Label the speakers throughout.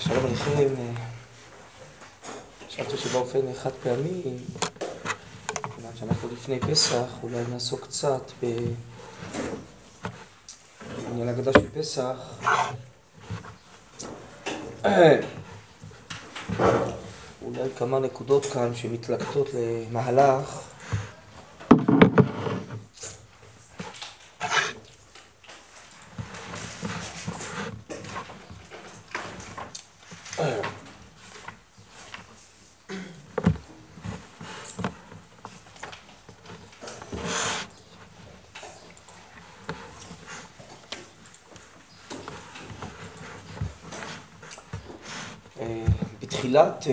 Speaker 1: שלום עליכם. חשבתי שבאופן חד פעמי, כיוון שאנחנו לפני פסח, אולי נעסוק קצת בעניין הגדה של פסח. אולי כמה נקודות כאן שמתלקטות למהלך. בתחילת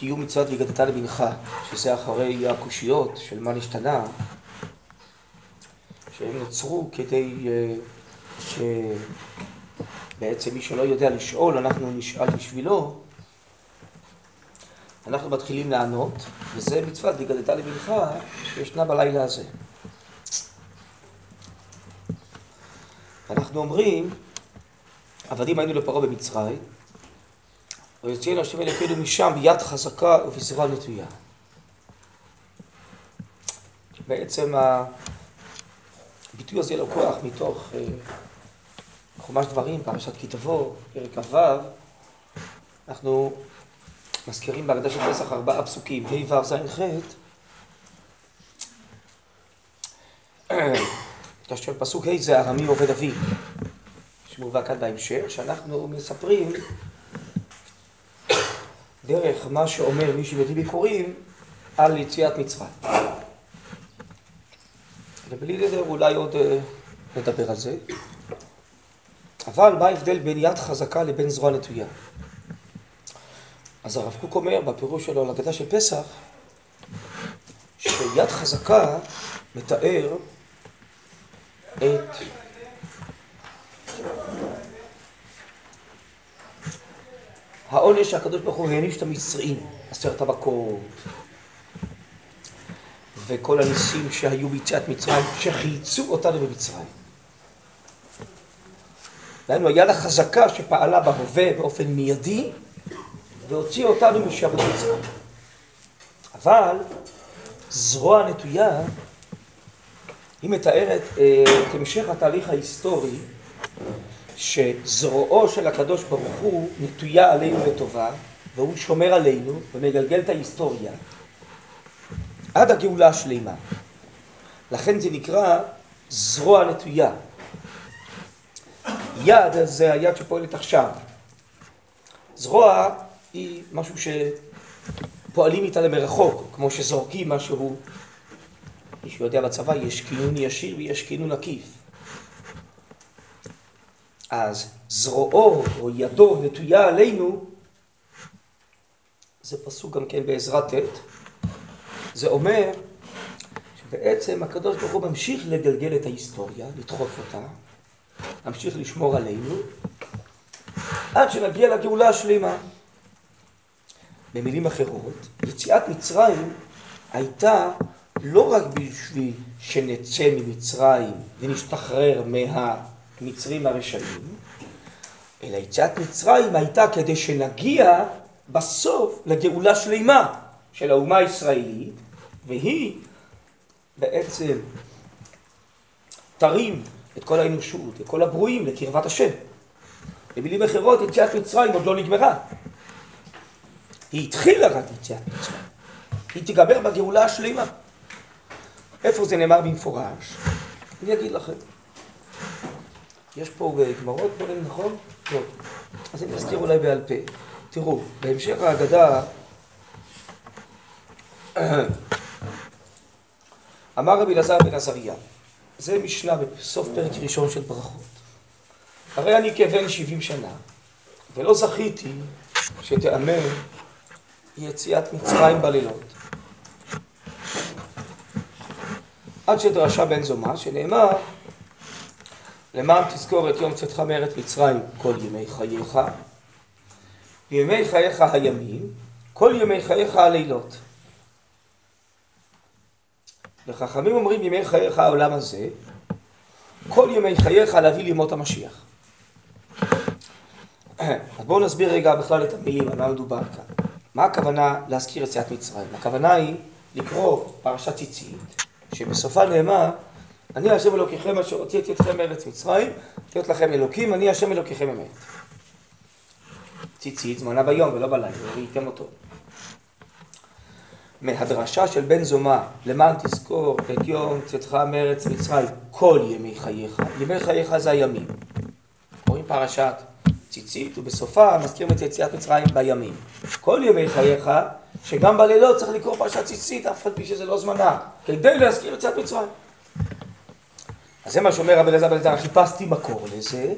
Speaker 1: קיום מצוות והגדת לבנך, שזה אחרי הקושיות של מה נשתנה, שהם נוצרו כדי שבעצם מי שלא יודע לשאול, אנחנו נשאל בשבילו, אנחנו מתחילים לענות, וזה מצוות והגדת לבנך שישנה בלילה הזה. אנחנו אומרים, עבדים היינו לפרעה במצרים, ויוציאנו השם אלוקינו משם ביד חזקה ובזרוע נטויה. בעצם הביטוי הזה לקוח מתוך חומש דברים, פרשת כי תבוא, פרק כ"ו, אנחנו מזכירים בהגדה של פסח ארבעה פסוקים, ה' ו' ז' ח', כאשר פסוק ה' זה ארמי עובד אבי, שמובא כאן בהמשך, שאנחנו מספרים דרך מה שאומר מי שמביא ביכורים על יציאת מצרים. ובלי נדר אולי עוד נדבר על זה. אבל מה ההבדל בין יד חזקה לבין זרוע נטויה? אז הרב קוק אומר בפירוש שלו על הגדה של פסח, שיד חזקה מתאר את העונש שהקדוש ברוך הוא העניש את המצרים, עשרת המכות, וכל הניסים שהיו ביציאת מצרים, שחילצו אותנו במצרים. דהיינו, היד החזקה שפעלה בהווה באופן מיידי, והוציאה אותנו משעבוד מצרים. אבל זרוע נטויה, היא מתארת את המשך התהליך ההיסטורי שזרועו של הקדוש ברוך הוא נטויה עלינו לטובה, והוא שומר עלינו ומגלגל את ההיסטוריה עד הגאולה השלימה. לכן זה נקרא זרוע נטויה. יד זה היד שפועלת עכשיו. זרוע היא משהו שפועלים איתה למרחוק, כמו שזורקים משהו, מי שיודע בצבא, יש כינון ישיר ויש כינון עקיף. אז זרועו או ידו נטויה עלינו, זה פסוק גם כן בעזרת ט', זה אומר שבעצם הקדוש ברוך הוא ממשיך לגלגל את ההיסטוריה, לדחוף אותה, ממשיך לשמור עלינו, עד שנגיע לגאולה השלימה. במילים אחרות, יציאת מצרים הייתה לא רק בשביל שנצא ממצרים ונשתחרר מהמצרים הרשעים, אלא יציאת מצרים הייתה כדי שנגיע בסוף לגאולה שלמה של האומה הישראלית, והיא בעצם תרים את כל האנושות, את כל הברואים לקרבת השם. במילים אחרות, יציאת מצרים עוד לא נגמרה. היא התחילה רק יציאת מצרים. היא תיגמר בגאולה השלימה. איפה זה נאמר במפורש? אני אגיד לכם. יש פה גמרות דברים, נכון? לא. אז אני אזכיר אולי בעל פה. תראו, בהמשך ההגדה אמר רבי אלעזר בן עזריה, זה משנה בסוף פרק ראשון של ברכות. הרי אני כבן שבעים שנה, ולא זכיתי שתיאמר יציאת מצרים בלילות. עד שדרשה בן זומא, שנאמר למען תזכור את יום צאתך מארץ מצרים כל ימי חייך, בימי חייך הימים כל ימי חייך הלילות. וחכמים אומרים ימי חייך העולם הזה, כל ימי חייך להביא לימות המשיח. אז בואו נסביר רגע בכלל את המילים, על מה מדובר כאן. מה הכוונה להזכיר יציאת מצרים? הכוונה היא לקרוא פרשת ציצית, שבסופה נאמר, אני השם אלוקיכם אשר הוצאתי אתכם מארץ מצרים, להיות לכם אלוקים, אני השם אלוקיכם אמת. ציצית זמנה ביום ולא בלילה, ראיתם אותו. מהדרשה של בן זומא, למען תזכור את יום צאתך מארץ מצרים כל ימי חייך, ימי חייך זה הימים. קוראים פרשת ציצית, ובסופה מזכירים את יציאת מצרים בימים. כל ימי חייך, שגם בלילות צריך לקרוא פרשת ציצית, אף על פי שזה לא זמנה, כדי להזכיר יציאת מצרים. אז זה מה שאומר רבי אלעזר בן עזרא, חיפשתי מקור לזה,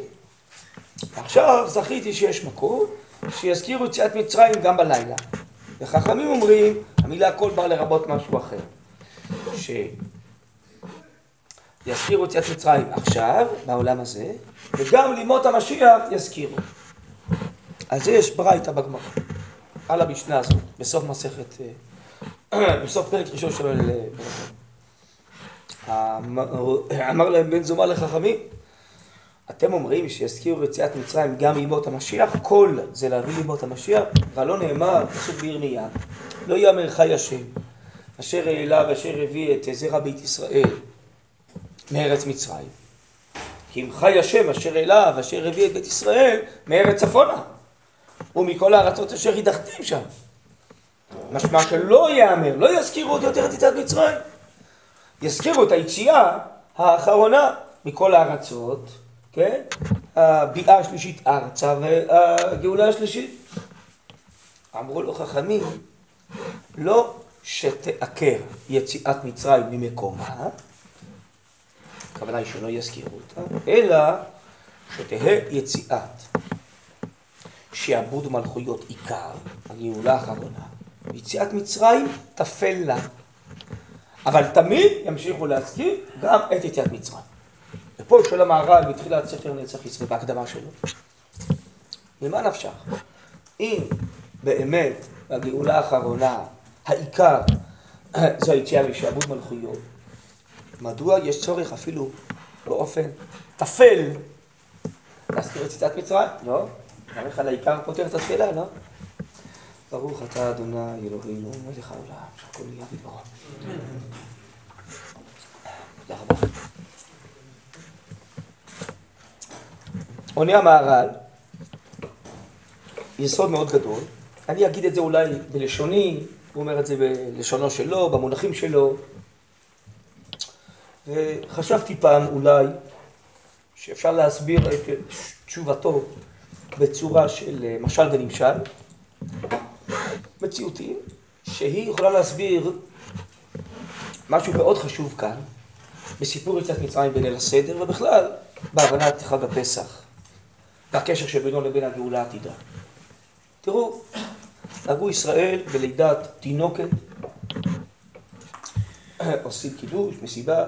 Speaker 1: עכשיו זכיתי שיש מקור, שיזכירו יציאת מצרים גם בלילה. וחכמים אומרים, המילה כל בא לרבות משהו אחר. שיזכירו יציאת מצרים עכשיו, בעולם הזה, וגם לימות המשיח יזכירו. אז יש ברייתא בגמרא, על המשנה הזאת, בסוף מסכת, אה, בסוף פרק ראשון של אה, אמר להם בן זומא לחכמים, אתם אומרים שיזכירו יציאת מצרים גם לימות המשיח? כל זה להביא לימות המשיח, אבל לא נאמר, פסוק בירמיה, לא יאמר חי השם, אשר העלה ואשר הביא את זרע בית ישראל מארץ מצרים. כי אם חי השם אשר העלה ואשר הביא את בית ישראל מארץ צפונה, ומכל הארצות אשר הדחתים שם. משמע שלא יאמר, לא יזכירו עוד יותר את יציאת מצרים. יזכירו את היציאה האחרונה מכל הארצות כן? הביאה השלישית ארצה והגאולה השלישית. אמרו לו חכמים, לא שתעקר יציאת מצרים ממקומה, הכוונה היא שלא יזכירו אותה, אלא שתהא יציאת שעבוד מלכויות עיקר, הגאולה האחרונה, יציאת מצרים תפל לה. אבל תמיד ימשיכו להזכיר גם את יציאת מצרים. ופה שואל המהר"ל בתחילת ספר נצח ישראל, בהקדמה שלו. ממה נפשך? אם באמת בגאולה האחרונה העיקר זו היציאה משעבוד מלכויות, מדוע יש צורך אפילו באופן טפל להזכיר את ציטת מצרים? לא? נראה לך לעיקר פותר את השאלה, לא? ברוך אתה אדוני אלוהינו מלך העולם, שהכל נהיה בדברו. תודה רבה. עונה המהר"ל, יסוד מאוד גדול, אני אגיד את זה אולי בלשוני, הוא אומר את זה בלשונו שלו, במונחים שלו, וחשבתי פעם אולי שאפשר להסביר את תשובתו בצורה של משל ונמשל, מציאותי, שהיא יכולה להסביר משהו מאוד חשוב כאן, בסיפור יציאת מצרים בליל הסדר, ובכלל בהבנת חג הפסח. והקשר שבינו לבין הגאולה העתידה. תראו, נהגו ישראל בלידת תינוקת, עושים קידוש, מסיבה,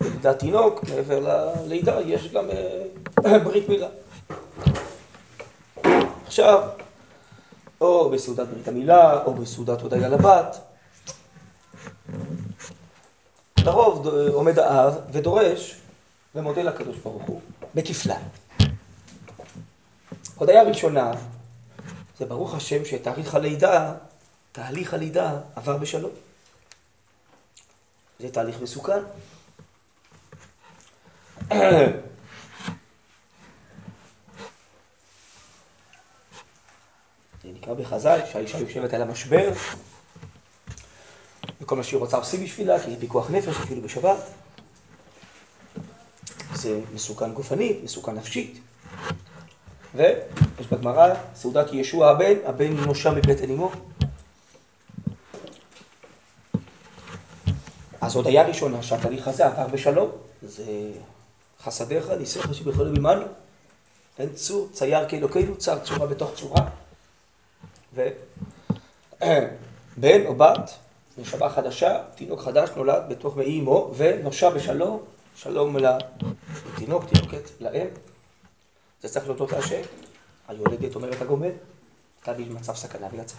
Speaker 1: בלידת תינוק, מעבר ללידה יש גם אה, ברית מילה. עכשיו, או בסעודת ברית המילה, או בסעודת הודיה לבת, לרוב עומד האב ודורש ומודה לקדוש ברוך הוא בכפליים. הודיה ראשונה, זה ברוך השם שתאריך הלידה, תהליך הלידה עבר בשלום. זה תהליך מסוכן. נקרא בחז"ל, שהאישה יושבת על המשבר, וכל מה שהיא רוצה עושים בשבילה, כי זה פיקוח נפש, אפילו בשבת. זה מסוכן גופנית, מסוכן נפשית. ויש בגמרא סעודת ישוע הבן, הבן נושע מבטן אמו. אז עוד היה ראשונה שהתהליך הזה עבר בשלום, זה חסדיך, ניסיך שבכל עמנו. אין צור, צייר כאלוקינו, צר צורה בתוך צורה. ובן או בת, נשמה חדשה, תינוק חדש נולד בתוך מעי אמו, ונושע בשלום, שלום לתינוק, תינוקת, לאם. זה צריך להודות להשם. היולדת אומרת הגומל, אתה במצב סכנה ויצא.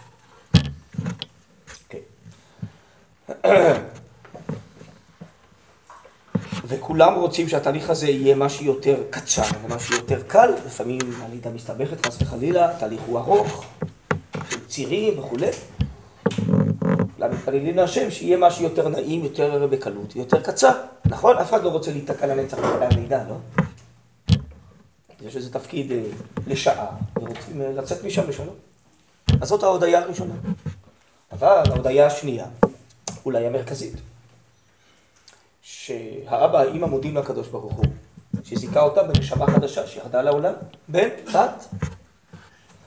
Speaker 1: וכולם רוצים שהתהליך הזה יהיה משהו יותר קצר ומשהו יותר קל, לפעמים הלידה מסתבכת חס וחלילה, התהליך הוא ארוך, של צירים וכולי. כולם מתפללים להשם שיהיה משהו יותר נעים, יותר בקלות, יותר קצר. נכון? אף אחד לא רוצה להיתקע לנצח בחדר הלידה, לא? יש איזה תפקיד אה, לשעה, ורוצים אה, לצאת משם לשלום. אז זאת ההודיה הראשונה. אבל ההודיה השנייה, אולי המרכזית. שהאבא, האמא מודים לקדוש ברוך הוא, שזיכה אותם בנשמה חדשה שירדה לעולם, בן, בת.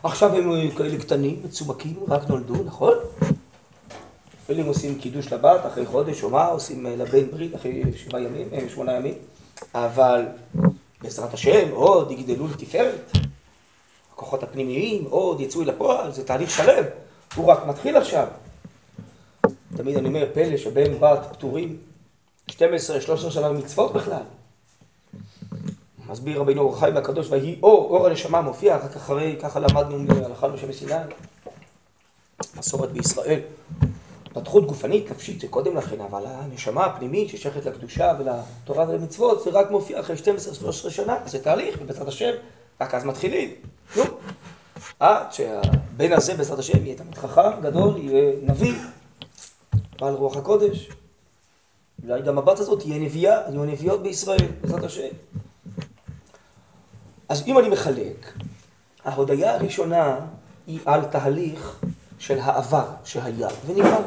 Speaker 1: עכשיו הם כאלה קטנים, מצומקים, רק נולדו, נכון? אפילו עושים קידוש לבת אחרי חודש או מה, עושים לבן ברית אחרי שבעה ימים, אה, שמונה ימים, אבל בעזרת השם עוד יגדלו לתפארת. הכוחות הפנימיים עוד יצאו אל הפועל, זה תהליך שלם, הוא רק מתחיל עכשיו. תמיד אני אומר, פלא שבן בת פטורים 12-13 שנה מצוות בכלל. מסביר רבינו אור חיים הקדוש, ויהי אור, אור הנשמה מופיע, רק אחרי, ככה למדנו מהלכה משה מסיני. מסורת בישראל. פתחות גופנית, נפשית, זה קודם לכן, אבל הנשמה הפנימית ששייכת לקדושה ולתורה ולמצוות, זה רק מופיע אחרי 12-13 שנה, זה תהליך, ובעזרת השם, רק אז מתחילים. נו, עד שהבן הזה, בעזרת השם, יהיה תמיד חכם, גדול, יהיה נביא, בעל רוח הקודש. אולי גם הבת הזאת תהיה נביאה, יהיו נביאות בישראל, בעזרת השם. אז אם אני מחלק, ההודיה הראשונה היא על תהליך של העבר שהיה ונגמר.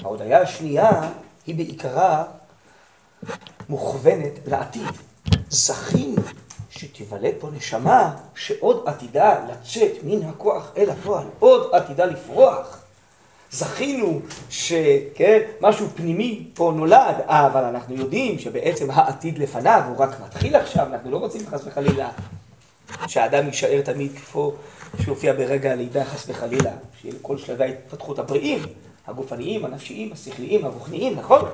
Speaker 1: ההודיה השנייה היא בעיקרה מוכוונת לעתיד. זכינו שתיוולד פה נשמה שעוד עתידה לצאת מן הכוח אל הפועל, עוד עתידה לפרוח. זכינו שכן, משהו פנימי פה נולד, אבל אנחנו יודעים שבעצם העתיד לפניו הוא רק מתחיל עכשיו, אנחנו לא רוצים חס וחלילה שהאדם יישאר תמיד כפו שיופיע ברגע הלידה חס וחלילה, שיהיה כל שלבי ההתפתחות הבריאים, הגופניים, הנפשיים, השכליים, הרוחניים, נכון?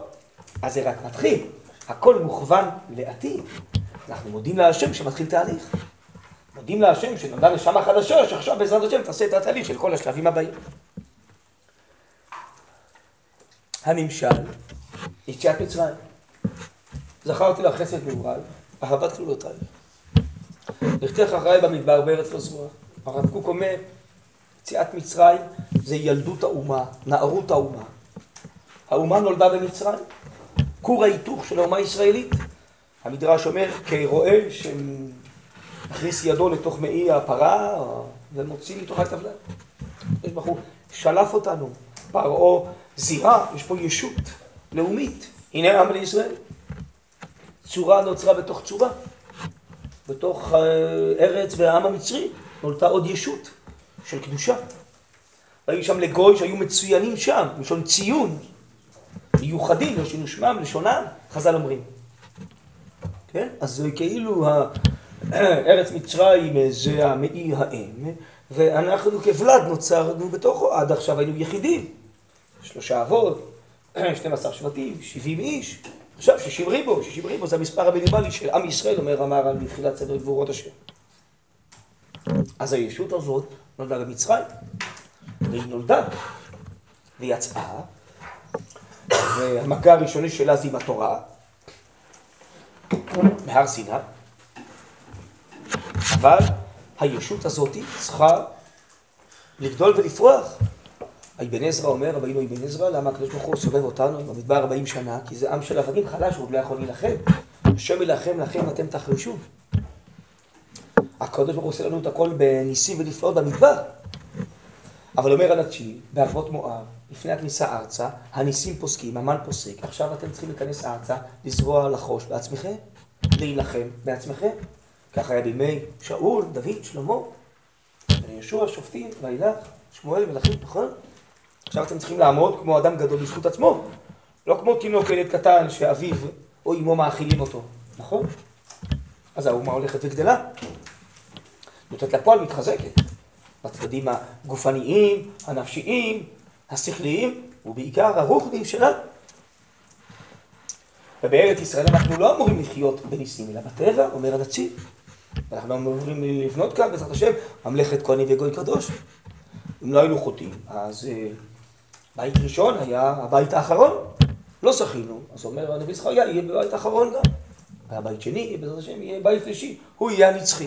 Speaker 1: אז זה רק מתחיל, הכל מוכוון לעתיד. אנחנו מודים להשם שמתחיל תהליך. מודים להשם שנולדה נשמה חדשה, שעכשיו בעזרת השם תעשה את התהליך של כל השלבים הבאים. הנמשל, יציאת מצרים. זכרתי לך חסד נעוריי, אהבת כלולותיי. לכתך אחריי במדבר בארץ לא זרוע. הרב קוק אומר, יציאת מצרים זה ילדות האומה, נערות האומה. האומה נולדה במצרים, כור ההיתוך של האומה הישראלית. המדרש אומר, כרועה שמכניס ידו לתוך מעי הפרה ומוציא מתוכה את הבלן. יש בחור, שלף אותנו, פרעה זירה, יש פה ישות לאומית. הנה העם לישראל. צורה נוצרה בתוך צורה, בתוך אה, ארץ והעם המצרי, נולדה עוד ישות של קדושה. היו שם לגוי שהיו מצוינים שם, לשון ציון, מיוחדים, לשון שמם, לשונם, חז"ל אומרים. כן? אז זה כאילו ארץ מצרים זה המעי האם, ואנחנו כבלד נוצרנו בתוכו, עד עכשיו היינו יחידים. שלושה אבות, 12 שבטים, 70 איש, עכשיו 60 ריבו, 60 ריבו זה המספר המינימלי של עם ישראל, אומר המהר"ל מתחילת סדר גבורות השם. אז הישות הזאת נולדה במצרים, והיא נולדה, ויצאה, והמגע הראשוני שלה זה עם התורה, מהר סיני, אבל הישות הזאת צריכה לגדול ולפרוח. אבן עזרא אומר, רבינו אבן עזרא, למה הקדוש ברוך הוא סובב אותנו במדבר 40 שנה? כי זה עם של עבדים חלש, הוא עוד לא יכול להילחם. השם ילחם לכם, אתם תחרישו. הקדוש ברוך הוא עושה לנו את הכל בניסים ונפלאות במדבר. אבל אומר הנפשי, בערבות מואב, לפני הכניסה ארצה, הניסים פוסקים, המן פוסק, עכשיו אתם צריכים להיכנס ארצה, לזרוע לחוש בעצמכם, להילחם בעצמכם. ככה היה בימי שאול, דוד, שלמה, ישוע, שופטים, ואילך, שמואל, מלכים, נכון? עכשיו אתם צריכים לעמוד כמו אדם גדול בזכות עצמו, לא כמו תינוק ילד קטן שאביו או אמו מאכילים אותו, נכון? אז האומה הולכת וגדלה, נותנת לפועל מתחזקת, בצדדים הגופניים, הנפשיים, השכליים, ובעיקר הרוחניים שלה. ובארץ ישראל אנחנו לא אמורים לחיות בניסים, אלא בטבע, אומר הנציב. אנחנו אמורים לבנות כאן, בעזרת השם, ממלכת כהנים וגוי קדוש. אם לא היינו חוטאים, אז... בית ראשון היה הבית האחרון, לא זכינו, אז אומר הנביא זכריה, יהיה בבית האחרון גם. והבית שני, בעזרת השם, יהיה בית שלישי, הוא יהיה הנצחי.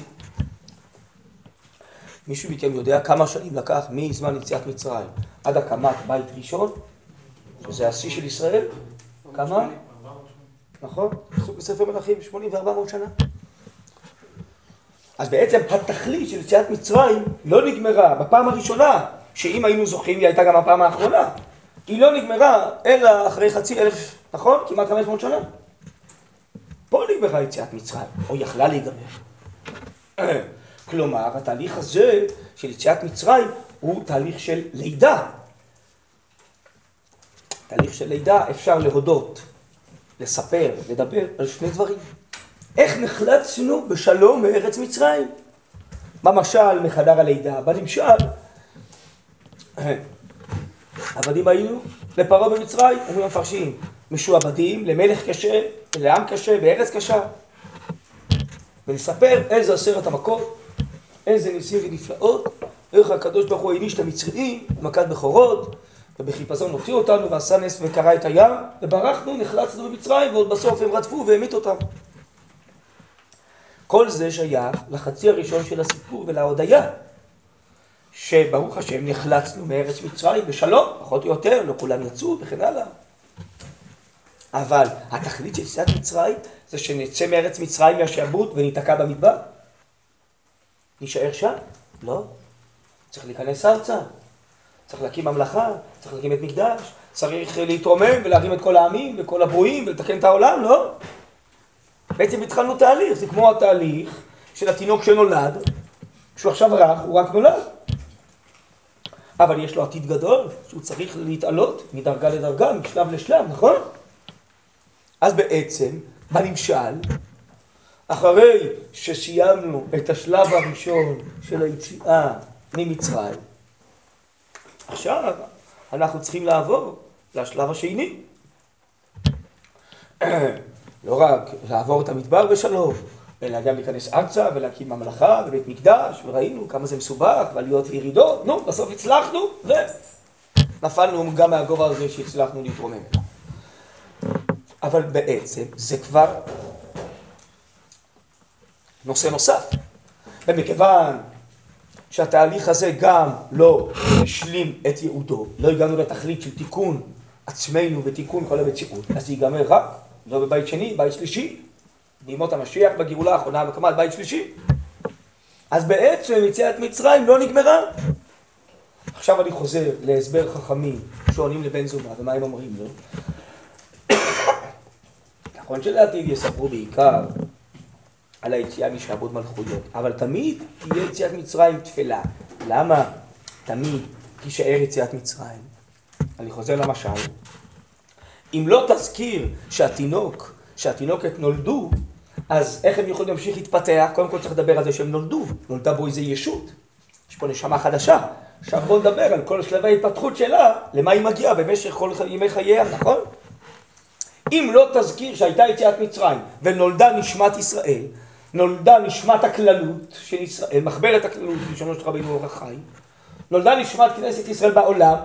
Speaker 1: מישהו מכם יודע כמה שנים לקח מזמן יציאת מצרים עד הקמת בית ראשון, שזה השיא של ישראל? כמה? נכון? בספר מלכים, 80 ו-400 שנה. אז בעצם התכלית של יציאת מצרים לא נגמרה בפעם הראשונה, שאם היינו זוכים היא הייתה גם הפעם האחרונה. היא לא נגמרה אלא אחרי חצי אלף, נכון? כמעט 500 שנה. פה נגמרה יציאת מצרים, או יכלה להיגמר. כלומר, התהליך הזה של יציאת מצרים הוא תהליך של לידה. תהליך של לידה אפשר להודות, לספר, לדבר על שני דברים. איך נחלצנו בשלום מארץ מצרים? במשל מחדר הלידה, בנמשל, עבדים היינו לפרעה במצרים, אומרים המפרשים, משועבדים למלך קשה, לעם קשה, בארץ קשה. ונספר איזה עשרת המכות, איזה ניסים ונפלאות, איך הקדוש ברוך הוא העניש את המצריים במכת בכורות, ובחיפזון הוציא אותנו ועשה נס וקרע את הים, וברחנו, נחלצנו במצרים, ועוד בסוף הם רדפו והמית אותם. כל זה שייך לחצי הראשון של הסיפור ולהודיה, שברוך השם נחלצנו מארץ מצרים בשלום, פחות או יותר, לא כולם יצאו וכן הלאה. אבל התכלית של יציאת מצרים זה שנצא מארץ מצרים מהשעבוד וניתקע במדבר. נישאר שם? לא. צריך להיכנס ארצה, צריך להקים ממלכה, צריך להקים את מקדש, צריך להתרומם ולהרים את כל העמים וכל הברואים ולתקן את העולם, לא? בעצם התחלנו תהליך, זה כמו התהליך של התינוק שנולד, שהוא עכשיו רך, הוא רק נולד. אבל יש לו עתיד גדול, שהוא צריך להתעלות מדרגה לדרגה, משלב לשלב, נכון? אז בעצם, בנמשל, אחרי שסיימנו את השלב הראשון של היציאה ממצרים, עכשיו אנחנו צריכים לעבור לשלב השני. לא רק לעבור את המדבר בשלום, גם להיכנס ארצה ולהקים ממלכה ובית מקדש, וראינו כמה זה מסובך, ועליות וירידות, נו, בסוף הצלחנו, ונפלנו גם מהגובה הזה שהצלחנו להתרומם. אבל בעצם זה כבר נושא נוסף. ומכיוון שהתהליך הזה גם לא השלים את ייעודו, לא הגענו לתכלית של תיקון עצמנו ותיקון כל המציאות, אז זה ייגמר רק, לא בבית שני, בית שלישי, בימות המשיח בגאולה האחרונה בקמת בית שלישי. אז בעצם יציאת מצרים לא נגמרה. עכשיו אני חוזר להסבר חכמים שעונים לבן זומה, ומה הם אומרים לו? נכון שלעתיד יספרו בעיקר על היציאה משעבוד מלכויות, אבל תמיד תהיה יציאת מצרים תפלה. למה תמיד תישאר יציאת מצרים? אני חוזר למשל. אם לא תזכיר שהתינוק, שהתינוקת נולדו, אז איך הם יכולים להמשיך להתפתח? קודם כל צריך לדבר על זה שהם נולדו, נולדה בו איזה ישות. יש פה נשמה חדשה. עכשיו בואו נדבר על כל שלבי ההתפתחות שלה, למה היא מגיעה במשך כל ימי חייה, נכון? אם לא תזכיר שהייתה יציאת מצרים ונולדה נשמת ישראל, נולדה נשמת הכללות של ישראל, מחברת הכללות בלשונו של רבינו אורח חי, נולדה נשמת כנסת ישראל בעולם,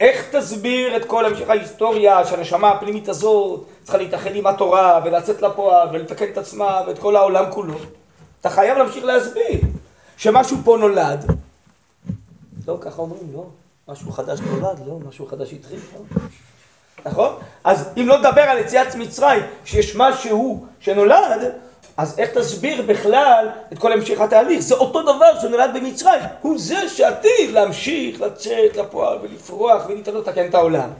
Speaker 1: איך תסביר את כל המשך ההיסטוריה שהנשמה הפנימית הזאת צריכה להתאחד עם התורה ולצאת לפועל ולתקן את עצמה ואת כל העולם כולו? אתה חייב להמשיך להסביר שמשהו פה נולד. לא, ככה אומרים, לא. משהו חדש נולד, לא, משהו חדש התחיל, לא. נכון? אז אם לא נדבר על יציאת מצרים, שיש משהו שנולד, אז איך תסביר בכלל את כל המשך התהליך? זה אותו דבר שנולד במצרים, הוא זה שעתיד להמשיך לצאת לפועל ולפרוח ולהתעלות לתקן את העולם.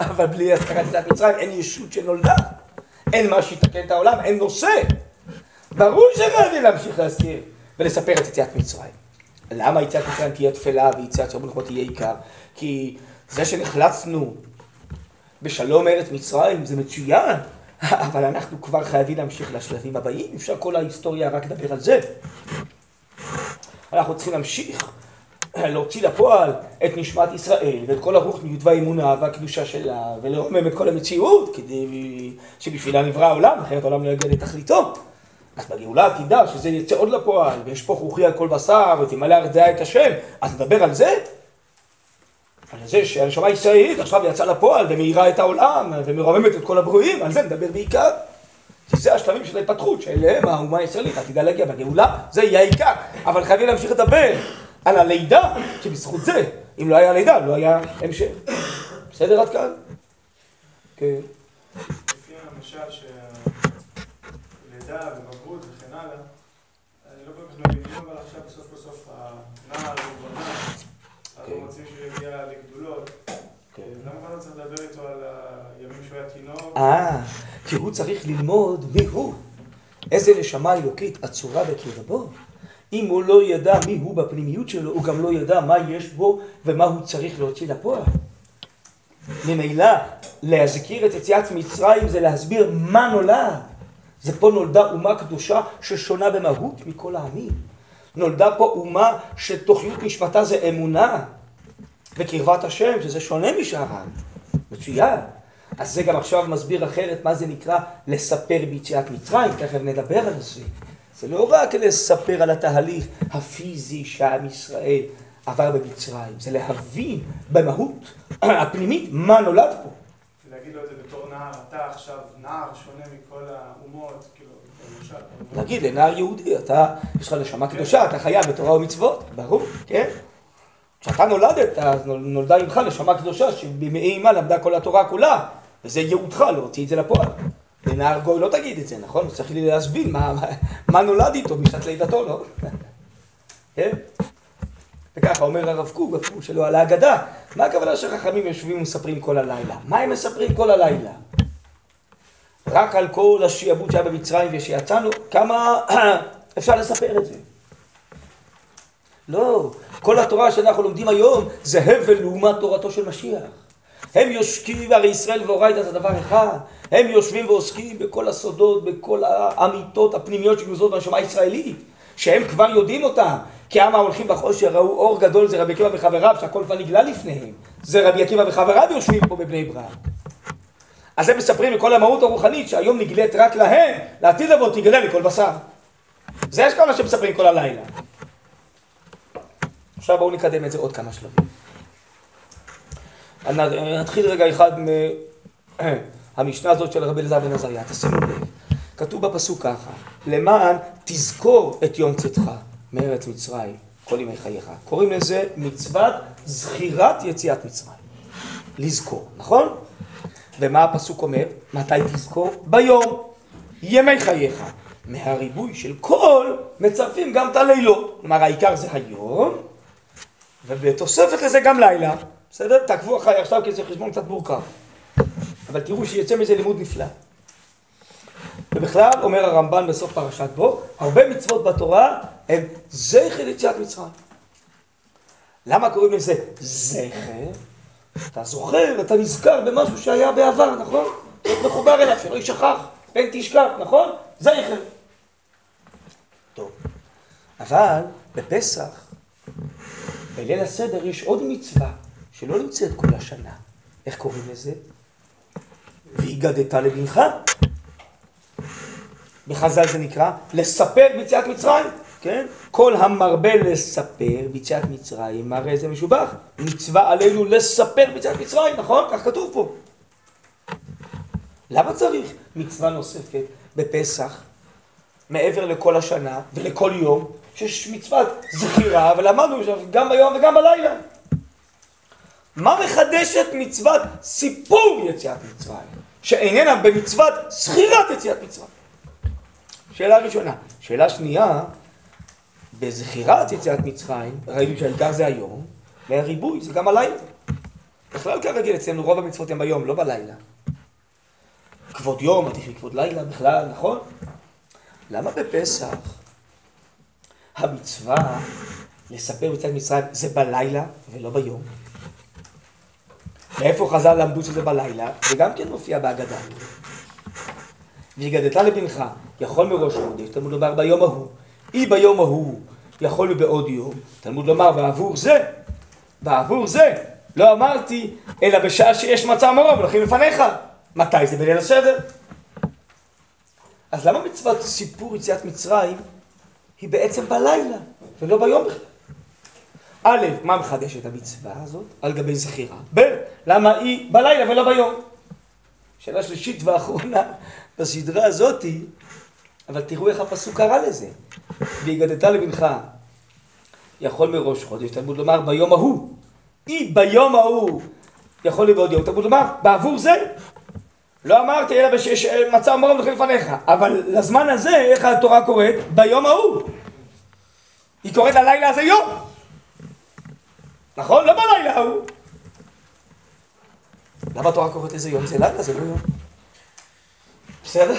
Speaker 1: אבל בלי הזכרת יציאת מצרים אין ישות שנולדה, אין מה שיתקן את העולם, אין נושא. ברור שחייבים להמשיך להזכיר ולספר את יציאת מצרים. למה יציאת מצרים תהיה תפלה ויציאת חובות תהיה עיקר? כי זה שנחלצנו בשלום מארץ מצרים זה מצוין, אבל אנחנו כבר חייבים להמשיך לשלבים הבאים, אפשר כל ההיסטוריה רק לדבר על זה. אנחנו צריכים להמשיך להוציא לפועל את נשמת ישראל ואת כל הרוחניות והאמונה והקדושה שלה ולרומם את כל המציאות כדי שבשבילה נברא העולם, אחרת העולם לא יגיע לתכליתו. אז בגאולה תדע שזה יצא עוד לפועל ויש פה חוכי על כל בשר ותמלא ארץ את השם, אז נדבר על זה? על זה שהנשמה הישראלית עכשיו יצאה לפועל ומאירה את העולם ומרוממת את כל הברואים, על זה נדבר בעיקר. כי זה השלבים של ההתפתחות, שאליהם האומה הישראלית עתידה להגיע בגאולה, זה יהיה העיקר. אבל חייבים להמשיך לדבר על הלידה, כי בזכות זה, אם לא היה לידה, לא היה המשך. בסדר עד כאן?
Speaker 2: כן. לפי המשל שהלידה ובגרות וכן הלאה, אני לא כל כך מבין, אבל עכשיו בסוף בסוף הנער הוא כבר נער, אנחנו כן. רוצים שהוא יגיע לגדולות. כן. למה כבר צריך לדבר איתו על הימים שהוא היה תינוק?
Speaker 1: אה, כי הוא צריך ללמוד מי הוא. איזה נשמה אלוקית עצורה בקרבו. אם הוא לא ידע מי הוא בפנימיות שלו, הוא גם לא ידע מה יש בו ומה הוא צריך להוציא לפועל. ממילא, להזכיר את יציאת מצרים זה להסביר מה נולד. זה פה נולדה אומה קדושה ששונה במהות מכל העמים. נולדה פה אומה שתוכיות נשמתה זה אמונה וקרבת השם, שזה שונה העם. מצוין. אז זה גם עכשיו מסביר אחרת מה זה נקרא לספר ביציאת מצרים, תכף נדבר על זה. זה לא רק לספר על התהליך הפיזי שעם ישראל עבר במצרים, זה להבין במהות הפנימית מה נולד פה.
Speaker 2: להגיד לו את זה בתור נער, אתה עכשיו נער שונה מכל האומות, כאילו, למשל.
Speaker 1: להגיד לנער יהודי, אתה, יש לך נשמה קדושה, אתה חייב בתורה ומצוות, ברור, כן? כשאתה נולדת, אז נולדה ממך נשמה קדושה, שבימי אימה למדה כל התורה כולה, וזה ייעודך להוציא את זה לפועל. לנער גוי לא תגיד את זה, נכון? הוא צריך להסביר מה, מה, נולד איתו משעת לידתו, לא? כן? וככה אומר הרב קוק, הפירוש שלו על ההגדה. מה הכוונה שחכמים יושבים ומספרים כל הלילה? מה הם מספרים כל הלילה? רק על כל השיעבוד שהיה במצרים ושיצאנו, כמה אפשר לספר את זה? לא, כל התורה שאנחנו לומדים היום זה הבל לעומת תורתו של משיח. הם יושקים, הרי ישראל ואורייתא זה דבר אחד, הם יושבים ועוסקים בכל הסודות, בכל האמיתות הפנימיות שגוזרות בנשמה הישראלית, שהם כבר יודעים אותם, כי עם ההולכים בחושר ראו אור גדול זה רבי עקיבא וחבריו, שהכל כבר נגלה לפניהם, זה רבי עקיבא וחבריו יושבים פה בבני ברק. אז הם מספרים מכל המהות הרוחנית שהיום נגלית רק להם, לעתיד לבוא תגלה לכל בשר. זה כל מה שמספרים כל הלילה. עכשיו בואו נקדם את זה עוד כמה שלבים. נתחיל רגע אחד מהמשנה הזאת של רבי אלעזר בן עזריה, תשימו לב. כתוב בפסוק ככה, למען תזכור את יום צאתך מארץ מצרים כל ימי חייך. קוראים לזה מצוות זכירת יציאת מצרים. לזכור, נכון? ומה הפסוק אומר? מתי תזכור? ביום, ימי חייך. מהריבוי של כל מצרפים גם את הלילות. כלומר העיקר זה היום, ובתוספת לזה גם לילה. בסדר? תעקבו אחריי עכשיו כי זה חשבון קצת מורכב. אבל תראו שיצא מזה לימוד נפלא. ובכלל, אומר הרמב"ן בסוף פרשת בו, הרבה מצוות בתורה הם זכר יציאת מצרים. למה קוראים לזה זכר? אתה זוכר, אתה נזכר במשהו שהיה בעבר, נכון? להיות מחובר אליו, שלא יישכח, פן תשכח, נכון? זכר. טוב, אבל בפסח, בליל הסדר יש עוד מצווה שלא נמצאת כל השנה. איך קוראים לזה? והגדת לבנך. בחז"ל זה נקרא לספר ביציאת מצרים, כן? כל המרבה לספר ביציאת מצרים, הרי זה משובח. מצווה עלינו לספר ביציאת מצרים, נכון? כך כתוב פה. למה צריך מצווה נוספת בפסח, מעבר לכל השנה ולכל יום, שיש מצוות זכירה, ולמדנו גם ביום וגם בלילה. מה מחדשת מצוות סיפור יציאת מצרים, שאיננה במצוות זכירת יציאת מצרים? שאלה ראשונה. שאלה שנייה, בזכירת יציאת מצרים, ראינו שהעיקר זה היום, והריבוי זה גם הלילה. בכלל כרגיל אצלנו רוב המצוות הם ביום, לא בלילה. כבוד יום עדיף מכבוד לילה בכלל, נכון? למה בפסח המצווה לספר יציאת מצרים זה בלילה ולא ביום? מאיפה חז"ל למדו שזה בלילה? זה גם כן מופיע בהגדה. והגדת לבנך, יכול מראש חודש, תלמוד לומר ביום ההוא. אי ביום ההוא יכול בעוד יום, תלמוד לומר בעבור זה, בעבור זה, לא אמרתי, אלא בשעה שיש מצע מרוב, הולכים לפניך. מתי זה בליל הסדר? אז למה מצוות סיפור יציאת מצרים היא בעצם בלילה, ולא ביום בכלל? א', מה מחדש את המצווה הזאת? על גבי זכירה. ב', למה היא בלילה ולא ביום? שאלה שלישית ואחרונה בסדרה הזאתי, אבל תראו איך הפסוק קרא לזה. והגדת לבנך יכול מראש חודש, תלמוד לומר ביום ההוא. אי ביום ההוא יכול לבעוד יום, תלמוד לומר בעבור זה. לא אמרתי אלא בשש מצב מרום לכם לפניך, אבל לזמן הזה איך התורה קוראת? ביום ההוא. היא קוראת ללילה הזה יום. נכון? לא בלילה ההוא. למה התורה קוראת לזה יום? זה לילה, זה לא יום. בסדר?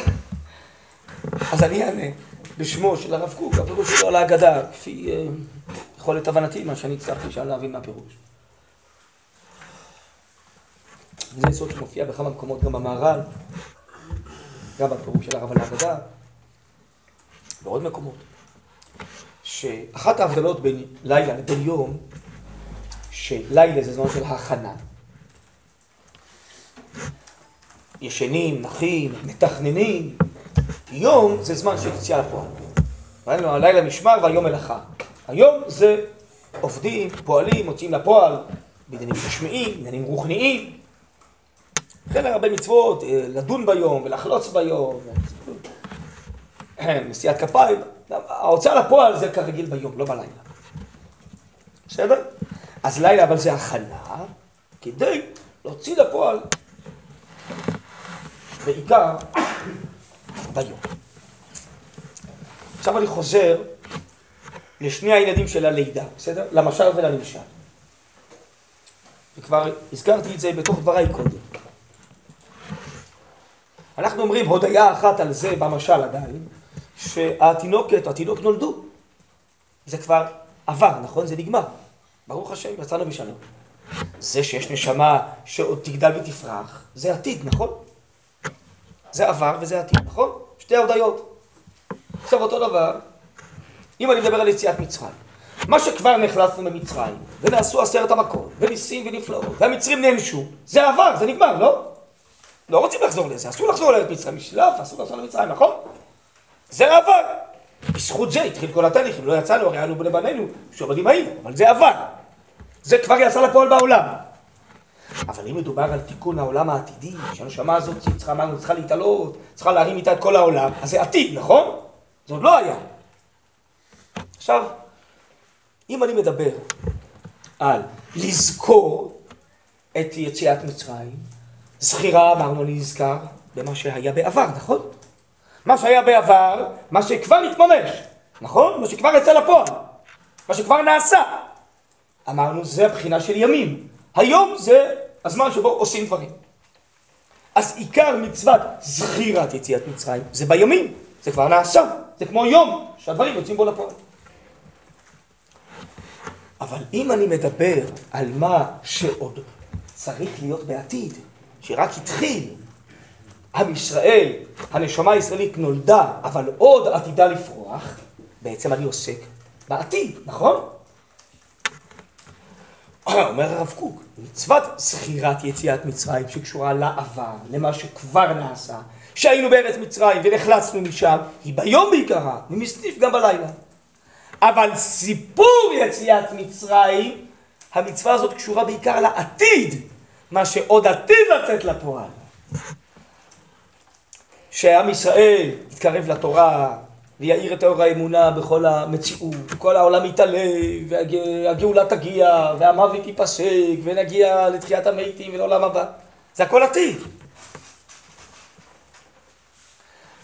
Speaker 1: אז אני אענה בשמו של הרב קוק, הפירוש שלו על ההגדה, כפי אה, יכולת הבנתי, מה שאני הצלחתי שם להבין מהפירוש. זה יסוד שמופיע בכמה מקומות גם במהר"ל, גם בפירוש של הרב על ההגדה, בעוד מקומות. שאחת ההבדלות בין לילה לבין יום, שלילה זה זמן של הכנה. ישנים, נחים, מתכננים. יום זה זמן של יציאה לפועל. ראינו, הלילה משמר והיום מלאכה. היום זה עובדים, פועלים, מוציאים לפועל, בעניינים חשמיים, בעניינים רוחניים. לכן הרבה מצוות, אה, לדון ביום ולחלוץ ביום, נשיאת כפיים. ההוצאה לפועל זה כרגיל ביום, לא בלילה. בסדר? אז לילה אבל זה הכנה כדי להוציא לפועל בעיקר ביום. עכשיו אני חוזר לשני הילדים של הלידה, בסדר? למשל ולנמשל. וכבר הזכרתי את זה בתוך דבריי קודם. אנחנו אומרים הודיה אחת על זה במשל עדיין, שהתינוקת, התינוק נולדו. זה כבר עבר, נכון? זה נגמר. ברוך השם, יצאנו בשלום. זה שיש נשמה שעוד תגדל ותפרח, זה עתיד, נכון? זה עבר וזה עתיד, נכון? שתי הודיות. עכשיו אותו דבר, אם אני מדבר על יציאת מצרים. מה שכבר נחלצנו ממצרים, ונעשו עשרת המכות, וניסים ונפלאות, והמצרים נענשו, זה עבר, זה נגמר, לא? לא רוצים לחזור לזה, אסור לחזור לארץ מצרים, משלף, אסור לחזור למצרים, נכון? זה עבר. בזכות זה התחיל כל התהליכים, לא יצאנו, הרי היינו בני בנינו, שעבדים היינו, אבל זה עבר. זה כבר יצא לפועל בעולם. אבל אם מדובר על תיקון העולם העתידי, שהנשמה הזאת צריכה, אמרנו, צריכה להתעלות, צריכה להרים איתה את כל העולם, אז זה עתיד, נכון? זה עוד לא היה. עכשיו, אם אני מדבר על לזכור את יציאת מצרים, זכירה אמרנו אני נזכר במה שהיה בעבר, נכון? מה שהיה בעבר, מה שכבר התממש, נכון? מה שכבר יצא לפועל, מה שכבר נעשה. אמרנו, זה הבחינה של ימים. היום זה הזמן שבו עושים דברים. אז עיקר מצוות זכירת יציאת מצרים זה בימים, זה כבר נעשה, זה כמו יום שהדברים יוצאים בו לפועל. אבל אם אני מדבר על מה שעוד צריך להיות בעתיד, שרק התחיל, עם ישראל, הנשמה הישראלית נולדה, אבל עוד עתידה לפרוח, בעצם אני עוסק בעתיד, נכון? אומר הרב קוק, מצוות זכירת יציאת מצרים שקשורה לעבר, למה שכבר נעשה, שהיינו בארץ מצרים ונחלצנו משם, היא ביום בעיקרה, ומסניף גם בלילה. אבל סיפור יציאת מצרים, המצווה הזאת קשורה בעיקר לעתיד, מה שעוד עתיד לצאת לפועל. שעם ישראל יתקרב לתורה, ויאיר את אור האמונה בכל המציאות, כל העולם יתעלה, והגאולה תגיע, והמוות ייפסק, ונגיע לתחיית המתים ולעולם הבא. זה הכל עתיד.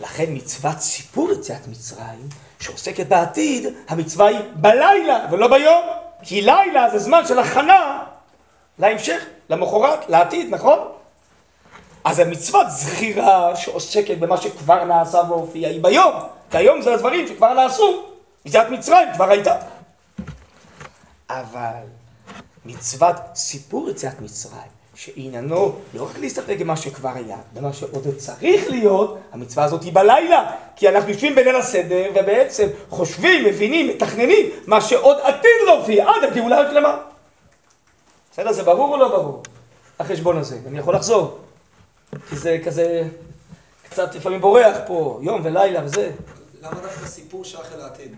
Speaker 1: לכן מצוות סיפור יציאת מצרים, שעוסקת בעתיד, המצווה היא בלילה ולא ביום. כי לילה זה זמן של הכנה להמשך, למחרת, לעתיד, נכון? אז המצוות זכירה שעוסקת במה שכבר נעשה והופיע היא ביום. כי היום זה הדברים שכבר נעשו, יציאת מצרים כבר הייתה. אבל מצוות סיפור יציאת מצרים, שעניינו לא רק להסתפק במה שכבר היה, במה שעוד צריך להיות, המצווה הזאת היא בלילה, כי אנחנו יושבים בליל הסדר ובעצם חושבים, מבינים, מתכננים מה שעוד עתיד להופיע עד הגאולה השלמה. בסדר, זה ברור או לא ברור? החשבון הזה, אני יכול לחזור, כי זה כזה קצת לפעמים בורח פה, יום ולילה וזה.
Speaker 3: למה דווקא סיפור שייך אל העתיד?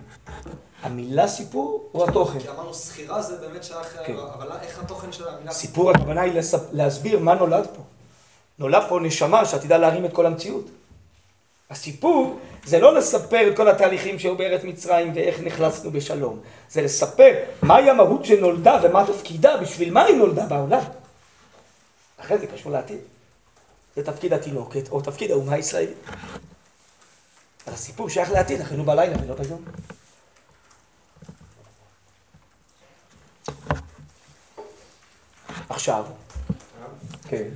Speaker 1: המילה סיפור הוא התוכן.
Speaker 3: כי אמרנו סחירה זה באמת שייך, כן. אבל איך התוכן של המילה
Speaker 1: סיפור? סיפור הכוונה היא להסביר מה נולד פה. נולד פה נשמה שעתידה להרים את כל המציאות. הסיפור זה לא לספר את כל התהליכים שהיו בארץ מצרים ואיך נכנסנו בשלום. זה לספר מהי המהות שנולדה ומה תפקידה, בשביל מה היא נולדה בעולם. אחרי זה קשור לעתיד. זה תפקיד התינוקת או תפקיד האומה הישראלית. הסיפור שייך לעתיד, אכן הוא בלילה ולא ביום. עכשיו.
Speaker 4: כן.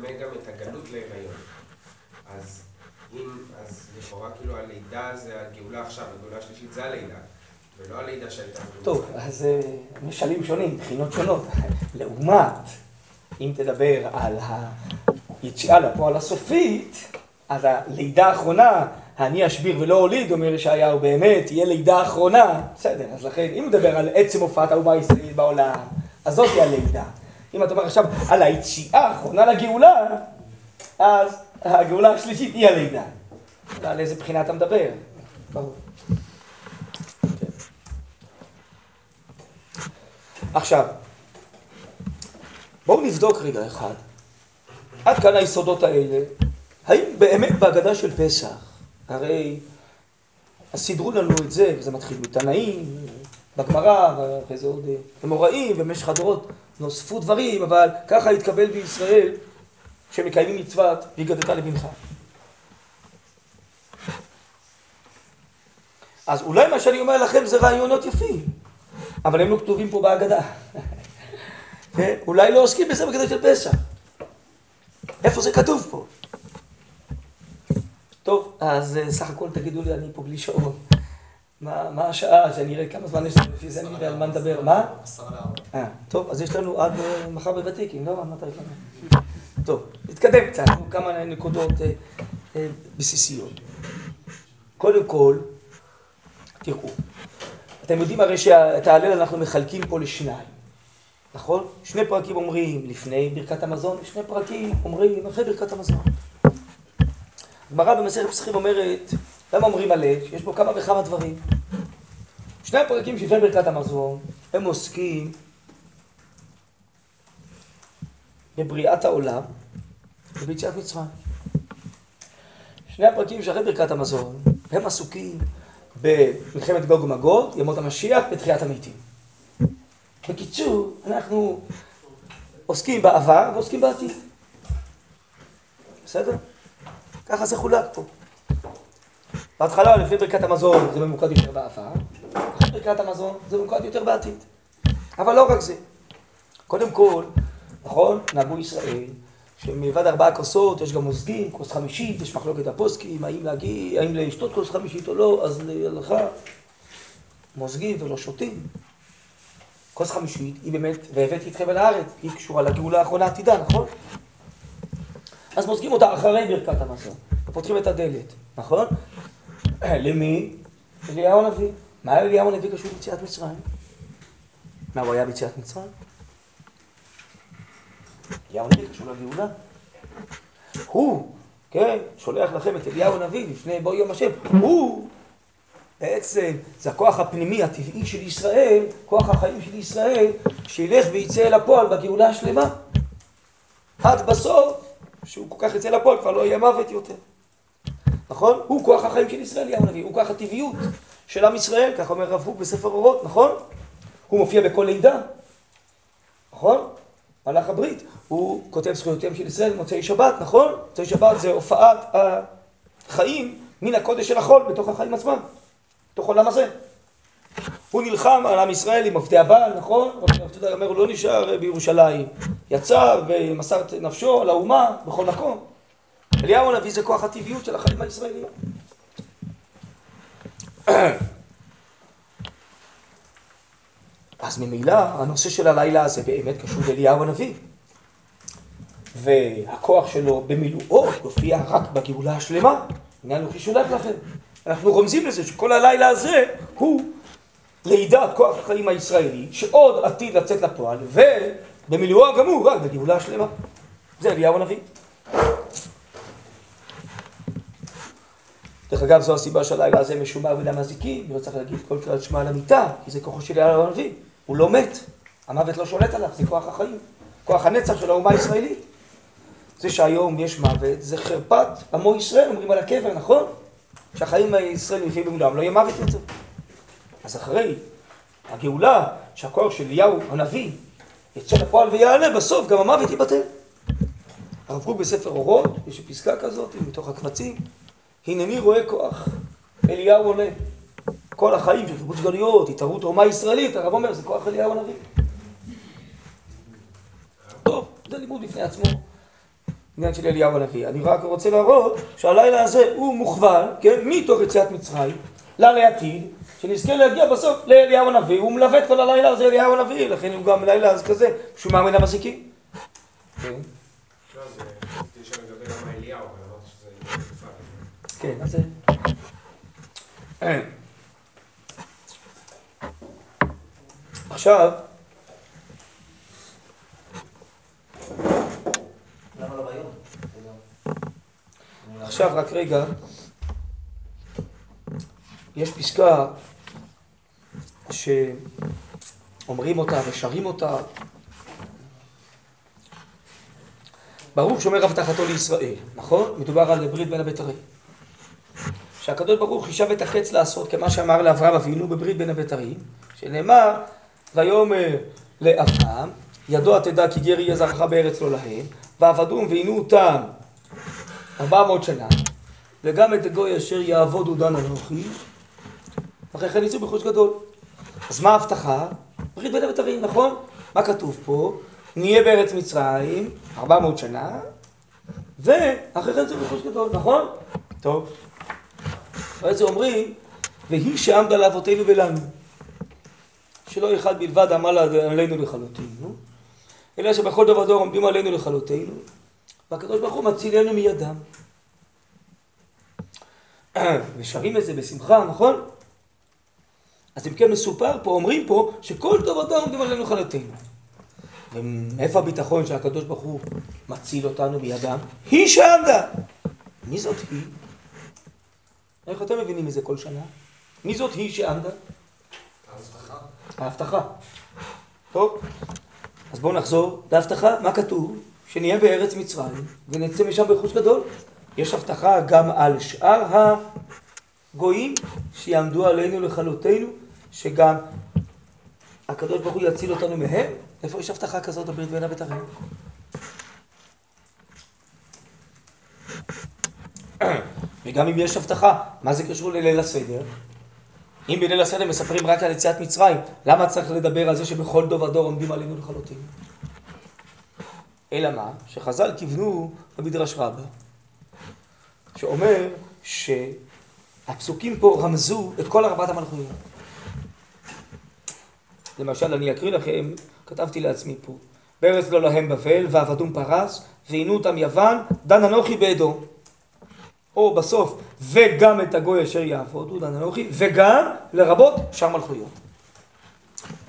Speaker 4: המהר"ל גם בנצח מדמה גם את הגלות להיריון. אז אם, אז לכאורה כאילו הלידה זה הגאולה עכשיו, הגאולה השלישית זה הלידה. ולא הלידה שהייתה
Speaker 1: טוב, אז אה, משלים שונים, בחינות שונות. לעומת, אם תדבר על היציאה לפועל הסופית, אז הלידה האחרונה, אני אשביר ולא הוליד, אומר ישעיהו, באמת, תהיה לידה אחרונה. בסדר, אז לכן, אם נדבר על עצם הופעת האומה הישראלית בעולם, אז זאת היא הלידה. אם אתה אומר עכשיו על היציאה האחרונה לגאולה, אז הגאולה השלישית היא הלידה. על איזה בחינה אתה מדבר? ברור. עכשיו, בואו נבדוק רגע אחד. עד כאן היסודות האלה. האם באמת בהגדה של פסח, הרי סידרו לנו את זה, וזה מתחיל מתנאים, בגמרא, ואחרי זה עוד אמוראים, במשך הדורות נוספו דברים, אבל ככה התקבל בישראל שמקיימים מצוות והגדת לבנך. אז אולי מה שאני אומר לכם זה רעיונות יפים, אבל הם לא כתובים פה בהגדה. כן? אולי לא עוסקים בזה בגדה של פסח. איפה זה כתוב פה? טוב, אז אה, סך הכל תגידו לי, אני פה בלי שעון. מה, השעה, שאני אראה כמה זמן יש לנו, לפי זה אני יודע על מה נדבר. מה? עשרה לארבע. אה, טוב, אז יש לנו עד אה, מחר בוותיקים, לא? מתי כאן? טוב, נתקדם קצת, כמה נקודות אה, בסיסיות. קודם כל, תראו, אתם יודעים הרי שאת ההלל אנחנו מחלקים פה לשניים, נכון? שני פרקים אומרים לפני ברכת המזון, ושני פרקים אומרים אחרי ברכת המזון. הגמרא במסכת פסחים אומרת, למה אומרים הלל? יש פה כמה וכמה דברים. שני הפרקים שלפני ברכת המזון, הם עוסקים בבריאת העולם וביציאת מצרים. שני הפרקים שאחרי ברכת המזון, הם עסוקים במלחמת גוג ומגוד, ימות המשיח ותחיית המתים. בקיצור, אנחנו עוסקים בעבר ועוסקים בעתיד. בסדר? ככה זה חולק פה. בהתחלה, לפני ברכת המזון, זה ממוקד יותר בעבר, אחרי ברכת המזון, זה ממוקד יותר בעתיד. אבל לא רק זה. קודם כל, נכון, נהגו ישראל, שמלבד ארבעה כוסות, יש גם מוזגים, כוס חמישית, יש מחלוקת הפוסקים, האם להגיד, האם לשתות כוס חמישית או לא, אז להלכה, מוזגים ולא שותים. כוס חמישית היא באמת, והבאתי אתכם אל הארץ, היא קשורה לגאולה האחרונה העתידה, נכון? אז מוזגים אותה אחרי ברכת המזון, ופותחים את הדלת, נכון? למי? אליהו הנביא. מה אליהו הנביא קשור ליציאת מצרים? מה הוא היה ביציאת מצרים? אליהו הנביא קשור לגאולה. הוא, כן, שולח לכם את אליהו הנביא לפני בוא יום השם. הוא בעצם, זה הכוח הפנימי הטבעי של ישראל, כוח החיים של ישראל, שילך ויצא אל הפועל בגאולה השלמה. עד בסוף, שהוא כל כך יצא לפועל, כבר לא יהיה מוות יותר. נכון? הוא כוח החיים של ישראל, יאו הנביא, הוא כוח הטבעיות של עם ישראל, כך אומר רב קוק בספר אורות, נכון? הוא מופיע בכל לידה, נכון? מלאך הברית, הוא כותב זכויותיהם של ישראל במוצאי שבת, נכון? מוצאי שבת זה הופעת החיים מן הקודש אל החול בתוך החיים עצמם, בתוך עולם הזה. הוא נלחם על עם ישראל עם עובדי הבעל, נכון? רבי אומר, הוא לא נשאר בירושלים. יצא ומסר את נפשו לאומה בכל מקום. אליהו הנביא זה כוח הטבעיות של החיים הישראליים. אז ממילא הנושא של הלילה הזה באמת קשור לאליהו הנביא. והכוח שלו במילואו יופיע רק בגאולה השלמה. הנה אנוכי שולח לכם. אנחנו רומזים לזה שכל הלילה הזה הוא לידת כוח החיים הישראלי, שעוד עתיד לצאת לפועל, ובמילואו הגמור רק בגאולה השלמה. זה אליהו הנביא. דרך אגב, זו הסיבה שהלילה הזה משומר בדם הזיקים, לא צריך להגיד כל קריאת שמע על המיטה, כי זה כוחו של יאללה הנביא, הוא לא מת, המוות לא שולט עליו, זה כוח החיים, כוח הנצח של האומה הישראלית. זה שהיום יש מוות, זה חרפת עמו ישראל, אומרים על הקבר, נכון? שהחיים הישראלים יחיו במולם, לא יהיה מוות יותר. אז אחרי הגאולה, שהכוח של אליהו הנביא יצא לפועל ויעלה, בסוף גם המוות ייבטל. הרב קוק בספר אורות, יש פסקה כזאת, מתוך הקבצים, הנני רואה כוח, אליהו עולה. כל החיים של קיבוץ גלויות, התערות האומה הישראלית, הרב אומר, זה כוח אליהו הנביא. טוב, זה לימוד בפני עצמו, עניין של אליהו הנביא. אני רק רוצה להראות שהלילה הזה הוא מוכוון, כן, מתוך יציאת מצרים, לעתיד, שנזכה להגיע בסוף לאליהו הנביא, הוא מלווה את כל הלילה הזה אליהו הנביא, לכן הוא גם לילה אז כזה, שהוא מאמין המזיקים. כן. כן, אז... עכשיו... עכשיו רק רגע, יש פסקה שאומרים אותה ושרים אותה. ברוך שומר הבטחתו לישראל, נכון? מדובר על ברית בין הבתרים. שהקדוש ברוך חישב את החץ לעשות כמה שאמר לאברהם אבינו בברית בין הבתרים, שנאמר ויאמר לאברהם ידוע תדע כי גר יהיה זרעך בארץ לא להם ועבדום ועינו אותם ארבע מאות שנה וגם את הגוי אשר יעבודו דן אנוכי אחרי כן יצאו בחוש גדול. אז מה ההבטחה? ברית בין הבתרים, נכון? מה כתוב פה? נהיה בארץ מצרים ארבע מאות שנה ואחרי כן יצאו בחוש גדול, נכון? טוב אחרי זה אומרים, והיא שעמדה לאבותינו ולנו. שלא אחד בלבד עמל עלינו לכלותנו, אלא שבכל דבר דור עומדים עלינו לכלותנו, והקדוש ברוך הוא מצילנו מידם. ושרים את זה בשמחה, נכון? אז אם כן מסופר פה, אומרים פה, שכל טוב הדור עומדים עלינו לכלותנו. ומאיפה הביטחון שהקדוש ברוך הוא מציל אותנו מידם? היא שעמדה. מי זאת היא? איך אתם מבינים מזה כל שנה? מי זאת היא שעמדה? ההבטחה. ההבטחה. טוב, אז בואו נחזור להבטחה. מה כתוב? שנהיה בארץ מצרים ונצא משם בחוץ גדול. יש הבטחה גם על שאר הגויים שיעמדו עלינו לכלותנו, שגם הקדוש ברוך הוא יציל אותנו מהם. איפה יש הבטחה כזאת בברית בין הבתרים? וגם אם יש הבטחה, מה זה קשור לליל הסדר? אם בליל הסדר מספרים רק על יציאת מצרים, למה צריך לדבר על זה שבכל דוב ודור עומדים עלינו לכלותנו? אלא מה? שחז"ל כיוונו במדרש רבה, שאומר שהפסוקים פה רמזו את כל ארבעת המלכויות. למשל, אני אקריא לכם, כתבתי לעצמי פה, בארץ לא להם בבל, ועבדום פרס, ועינו אותם יוון, דן אנוכי באדום. או בסוף, וגם את הגוי אשר יעבודו, דן אנוכי, וגם לרבות שאר מלכויות.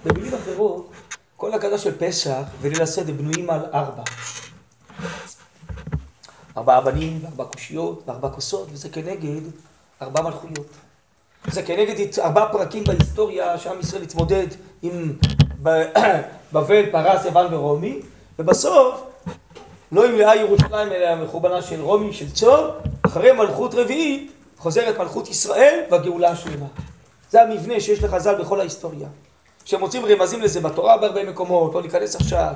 Speaker 1: במילים אחרות, כל הקדוש של פסח וליל הסדר בנויים על ארבע. ארבע אבנים, וארבע קושיות, וארבע כוסות, וזה כנגד ארבע מלכויות. זה כנגד ארבע פרקים בהיסטוריה שעם ישראל התמודד עם בבל, פרס, יוון ורומי, ובסוף לא ימלאה ירושלים אלא מחורבנה של רומי, של צור, אחרי מלכות רביעית חוזרת מלכות ישראל והגאולה השלמה. זה המבנה שיש לחז"ל בכל ההיסטוריה. שמוצאים רמזים לזה בתורה בהרבה מקומות, לא ניכנס עכשיו,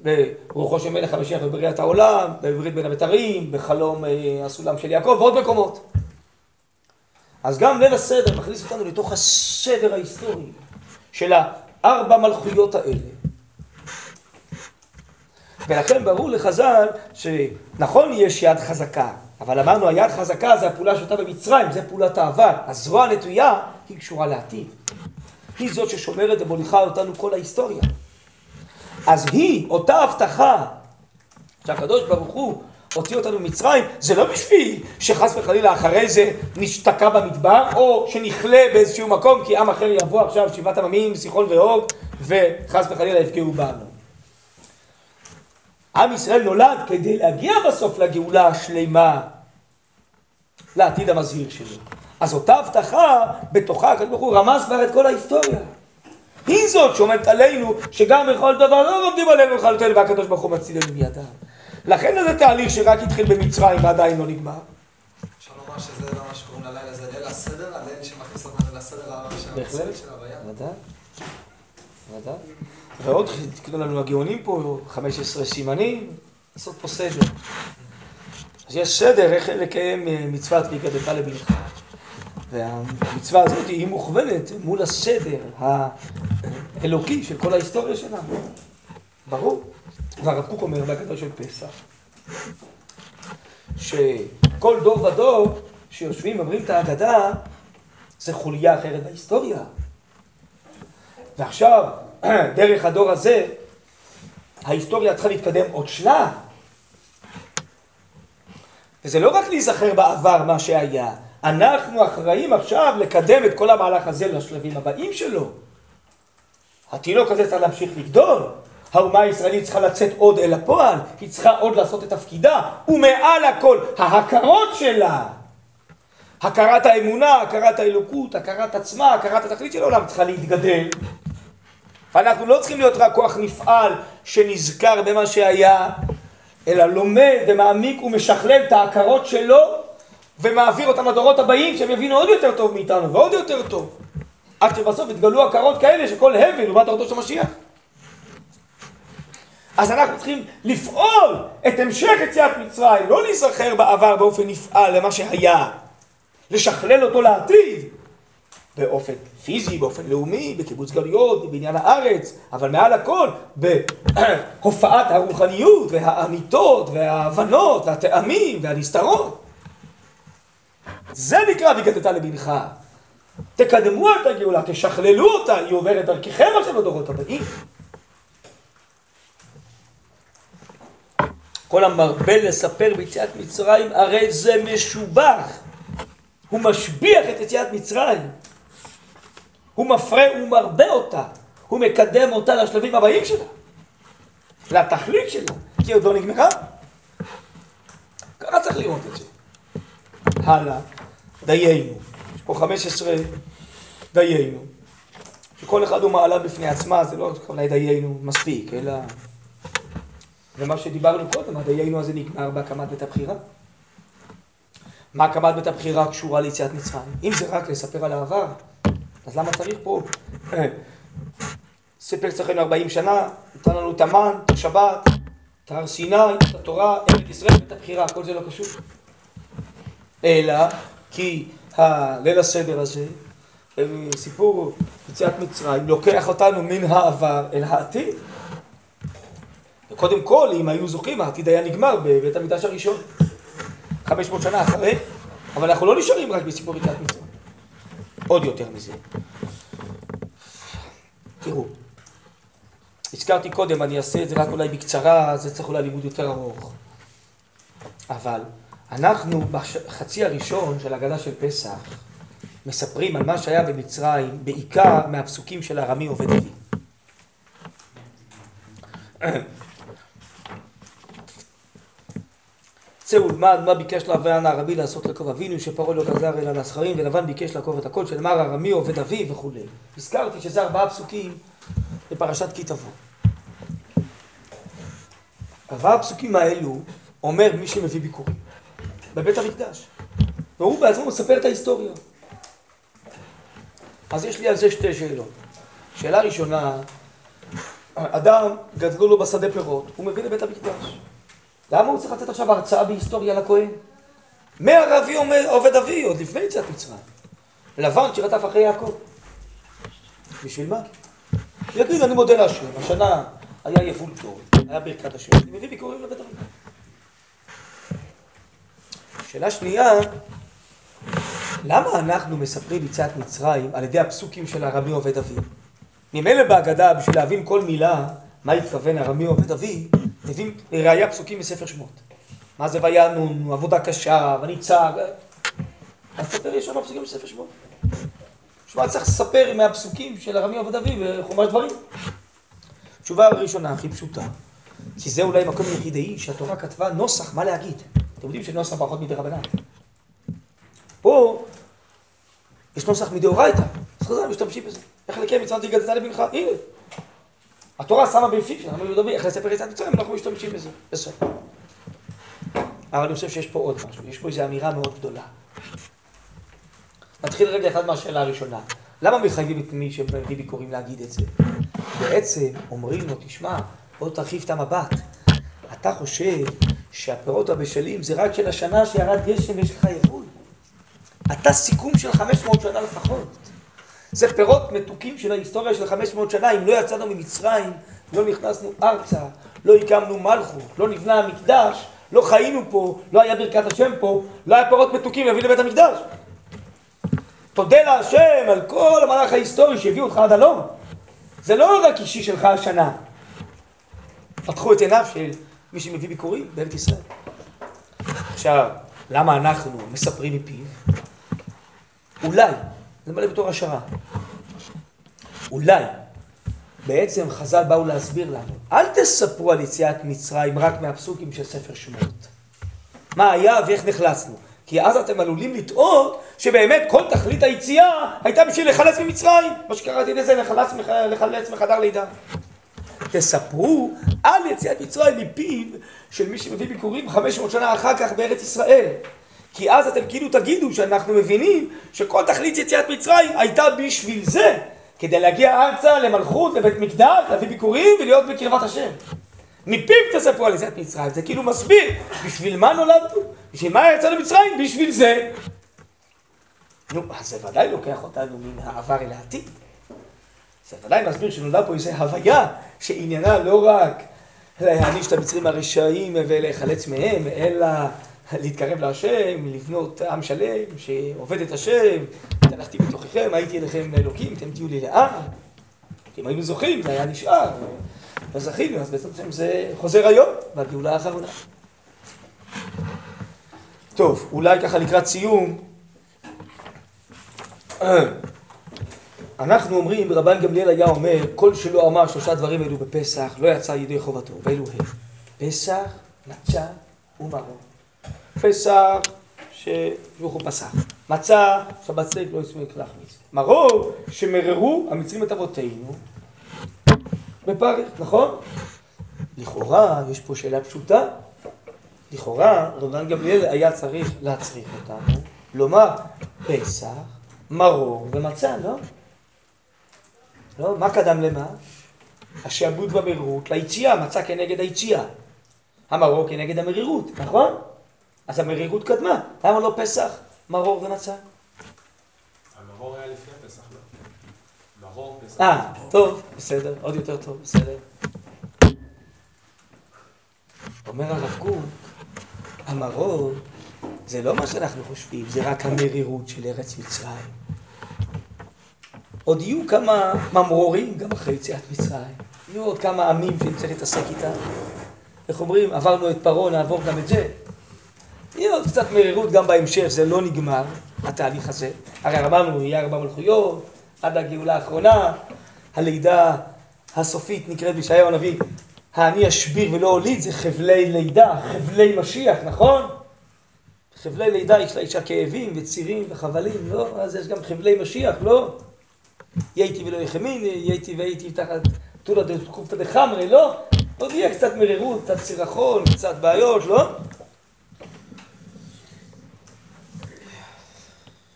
Speaker 1: ברוחו של מלך המשיח בבריאת העולם, בברית בין הבתרים, בחלום אה, הסולם של יעקב ועוד מקומות. אז גם ליל הסדר מכניס אותנו לתוך הסדר ההיסטורי של הארבע מלכויות האלה. ולכן ברור לחז"ל שנכון יש יד חזקה, אבל אמרנו היד חזקה זה הפעולה שהייתה במצרים, זה פעולת העבר. הזרוע הנטויה היא קשורה לעתיד. היא זאת ששומרת ומוליכה אותנו כל ההיסטוריה. אז היא, אותה הבטחה שהקדוש ברוך הוא הוציא אותנו ממצרים, זה לא בשביל שחס וחלילה אחרי זה נשתקע במדבר, או שנכלה באיזשהו מקום כי עם אחר יבוא עכשיו שבעת עממים, סיחון והוג, וחס וחלילה יפגעו בנו. עם ישראל נולד כדי להגיע בסוף לגאולה השלמה. לעתיד המזהיר שלו. אז אותה הבטחה, בתוכה הקדוש ברוך הוא רמז כבר את כל ההיסטוריה. היא זאת שעומדת עלינו, שגם בכל דבר לא עומדים עלינו לכלותנו והקדוש ברוך הוא מצילנו מידם. לכן זה תהליך שרק התחיל במצרים ועדיין לא נגמר.
Speaker 3: אפשר לומר שזה לא מה שקוראים ללילה, זה ליל הסדר, הליל שמכניס אותנו לסדר
Speaker 1: בהחלט, ודאי, ודאי. ועוד תקנו לנו הגאונים פה 15 סימנים, לעשות פה סדר. אז יש סדר איך לקיים אה, מצוות והגדת לבנך. והמצווה הזאת היא מוכוונת מול הסדר האלוקי של כל ההיסטוריה שלנו. ברור. והרב קוק אומר בהגדה של פסח, שכל דור ודור שיושבים ואומרים את ההגדה, זה חוליה אחרת בהיסטוריה. ועכשיו, דרך הדור הזה, ההיסטוריה צריכה להתקדם עוד שלב. וזה לא רק להיזכר בעבר מה שהיה, אנחנו אחראים עכשיו לקדם את כל המהלך הזה לשלבים הבאים שלו. התינוק הזה צריך להמשיך לגדול, האומה הישראלית צריכה לצאת עוד אל הפועל, היא צריכה עוד לעשות את תפקידה, ומעל הכל ההכרות שלה, הכרת האמונה, הכרת האלוקות, הכרת עצמה, הכרת התכלית של העולם צריכה להתגדל. ואנחנו לא צריכים להיות רק כוח נפעל שנזכר במה שהיה, אלא לומד ומעמיק ומשכלל את ההכרות שלו ומעביר אותם לדורות הבאים שהם יבינו עוד יותר טוב מאיתנו ועוד יותר טוב. עד שבסוף יתגלו הכרות כאלה שכל הבל לעומת תורתו של משיח. אז אנחנו צריכים לפעול את המשך יציאת מצרים, לא להיזכר בעבר באופן נפעל למה שהיה, לשכלל אותו לעתיד באופן פיזי, באופן לאומי, בקיבוץ גלויות, בבניין הארץ, אבל מעל הכל בהופעת הרוחניות והאמיתות וההבנות והטעמים והנסתרות. זה נקרא והגדת לבנך. תקדמו את הגאולה, תשכללו אותה, היא עוברת דרככם עכשיו לדורות הבאים. כל המרבה לספר ביציאת מצרים, הרי זה משובח. הוא משביח את יציאת מצרים. הוא מפרה ומרבה אותה. הוא מקדם אותה לשלבים הבאים שלה. לתכלית שלה. כי עוד לא נגמרה. ככה צריך לראות את זה. הלאה, דיינו. יש פה 15 דיינו. שכל אחד הוא מעלה בפני עצמה, זה לא אולי דיינו מספיק, אלא... ומה שדיברנו קודם, הדיינו הזה נגמר בהקמת בית הבחירה. מה הקמת בית הבחירה קשורה ליציאת מצרים? אם זה רק לספר על העבר, אז למה צריך פה? סיפר אצלכם 40 שנה, נתן לנו את המן, את השבת, את הר סיני, את התורה, ארץ ישראל, את הבחירה, כל זה לא קשור. אלא כי הליל הסדר הזה, סיפור יציאת מצרים, לוקח אותנו מן העבר אל העתיד. וקודם כל, אם היו זוכים, העתיד היה נגמר בבית המקדש הראשון. 500 שנה אחרי, אבל אנחנו לא נשארים רק בסיפור יציאת מצרים. עוד יותר מזה. תראו, הזכרתי קודם, אני אעשה את זה רק אולי בקצרה, זה צריך אולי לימוד יותר ארוך. אבל אנחנו בחצי הראשון של הגדה של פסח מספרים על מה שהיה במצרים, בעיקר מהפסוקים של ארמי עובד אבי. צא ולמד מה ביקש לאברהם הרבי לעשות לקוב אבינו שפרעה לא גזר אלא לזכרים ולבן ביקש לעקוב את הכל שנאמר ארמי עובד אבי וכולי. הזכרתי שזה ארבעה פסוקים בפרשת כי תבוא. ארבעה הפסוקים האלו אומר מי שמביא ביקורים בבית המקדש והוא בעצמו מספר את ההיסטוריה. אז יש לי על זה שתי שאלות. שאלה ראשונה, אדם גדלו לו בשדה פירות, הוא מביא לבית המקדש. למה הוא צריך לתת עכשיו הרצאה בהיסטוריה לכהן? מהרבי עובד אבי, עוד לפני יציאת מצרים. לבן שרדף אחרי יעקב. בשביל מה? יגיד, אני מודה להשם, השנה היה יבול טוב, היה ברכת השם, אני מביא ביקורים לבית המקדש. שאלה שנייה, למה אנחנו מספרים יציאת מצרים על ידי הפסוקים של הרבי עובד אבי? ממילא בהגדה, בשביל להבין כל מילה, מה התכוון הרבי עובד אבי, מביאים ראייה פסוקים מספר שמות. מה זה וינון, עבודה קשה, וניצג. אז ספר יש שם פסוקים מספר שמות. שמע, צריך לספר מהפסוקים של הרבי עובד אבי וחומש דברים. תשובה הראשונה הכי פשוטה, כי זה אולי מקום יחידי שהתורה כתבה נוסח מה להגיד. אתם יודעים שנוסח ברכות מדי רבנן. פה יש נוסח מדאורייתא, אז חז"ל משתמשים בזה. איך לקיים מצוות תיגדת לבנך? הנה. התורה שמה בפיו שלנו מדברים איך לספר יציאת מצרים, אנחנו משתמשים בזה. בסדר. אבל אני חושב שיש פה עוד משהו, יש פה איזו אמירה מאוד גדולה. נתחיל רגע אחד מהשאלה הראשונה. למה מחייבים את מי שמביא ביקורים להגיד את זה? בעצם אומרים לו, תשמע, בוא תרחיב את המבט. אתה חושב שהפירות הבשלים זה רק של השנה שירד גשם ויש לך יבול. אתה סיכום של 500 שנה לפחות. זה פירות מתוקים של ההיסטוריה של 500 שנה. אם לא יצאנו ממצרים, לא נכנסנו ארצה, לא הקמנו מלכות, לא נבנה המקדש, לא חיינו פה, לא היה ברכת השם פה, לא היה פירות מתוקים להביא לבית המקדש. תודה להשם על כל המהלך ההיסטורי שהביאו אותך עד הלום. זה לא רק אישי שלך השנה. פתחו את עיניו של מי שמביא ביקורים בארץ ישראל. עכשיו, למה אנחנו מספרים מפיו? אולי, זה מלא בתור השערה, אולי בעצם חז"ל באו להסביר לנו, אל תספרו על יציאת מצרים רק מהפסוקים של ספר שמות. מה היה ואיך נחלצנו. כי אז אתם עלולים לטעות שבאמת כל תכלית היציאה הייתה בשביל לחלץ ממצרים. מה שקראתי לזה, לחלץ, לחלץ מחדר לידה. תספרו על יציאת מצרים מפיו של מי שמביא ביקורים 500 שנה אחר כך בארץ ישראל. כי אז אתם כאילו תגידו שאנחנו מבינים שכל תכלית יציאת מצרים הייתה בשביל זה, כדי להגיע ארצה למלכות, לבית מקדש, להביא ביקורים ולהיות בקרבת השם. מפיו תספרו על יציאת מצרים, זה כאילו מסביר בשביל מה נולדנו, בשביל מה יצאנו מצרים, בשביל זה. נו, אז זה ודאי לוקח אותנו מן העבר אל העתיד. זה ודאי מסביר שנולדה פה איזו הוויה שעניינה לא רק להעניש את המצרים הרשעים ולהיחלץ מהם, אלא להתקרב להשם, לבנות עם שלם שעובד את השם, הלכתי בתוככם, הייתי אליכם לאלוקים, אתם תהיו לי לעם. אם היינו זוכים, זה היה נשאר. לא זכינו, אז בעצם זה חוזר היום, בגאולה האחרונה. טוב, אולי ככה לקראת סיום. אנחנו אומרים, רבן גמליאל היה אומר, כל שלא אמר שלושה דברים אלו בפסח, לא יצא ידי חובתו, ואלו הם פסח, מצה ומרור. פסח, שברוך הוא פסח. מצה, סייק לא הספיק להכניס. מרור, שמררו המצרים את אבותינו בפרך, נכון? לכאורה, יש פה שאלה פשוטה. לכאורה, רבן גמליאל היה צריך להצריך אותנו, לומר פסח, מרור ומצה, לא? לא? מה קדם למה? השעבוד במרירות ליציאה, מצה כנגד היציאה. המרור כנגד המרירות, נכון? אז המרירות קדמה. למה לא פסח, מרור ומצה?
Speaker 4: המרור היה לפני פסח, לא? מרור, פסח.
Speaker 1: אה, טוב, בסדר, עוד יותר טוב, בסדר. אומר הרב קוק, המרור זה לא מה שאנחנו חושבים, זה רק המרירות של ארץ מצרים. עוד יהיו כמה ממרורים גם אחרי יציאת מצרים. יהיו עוד כמה עמים שנצטרך להתעסק איתם. איך אומרים, עברנו את פרעה, נעבור גם את זה. יהיה עוד קצת מרירות גם בהמשך, זה לא נגמר, התהליך הזה. הרי אמרנו, יהיה ארבע מלכויות, עד הגאולה האחרונה, הלידה הסופית נקראת בישעיהו הנביא, האני אשביר ולא הוליד, זה חבלי לידה, חבלי משיח, נכון? חבלי לידה יש לאישה כאבים וצירים וחבלים, לא? אז יש גם חבלי משיח, לא? ייתי ולא יחמין, ייתי והייתי תחת תולא דקופתא דחמרי, לא? עוד יהיה קצת מרירות, קצת סירחון, קצת בעיות, לא?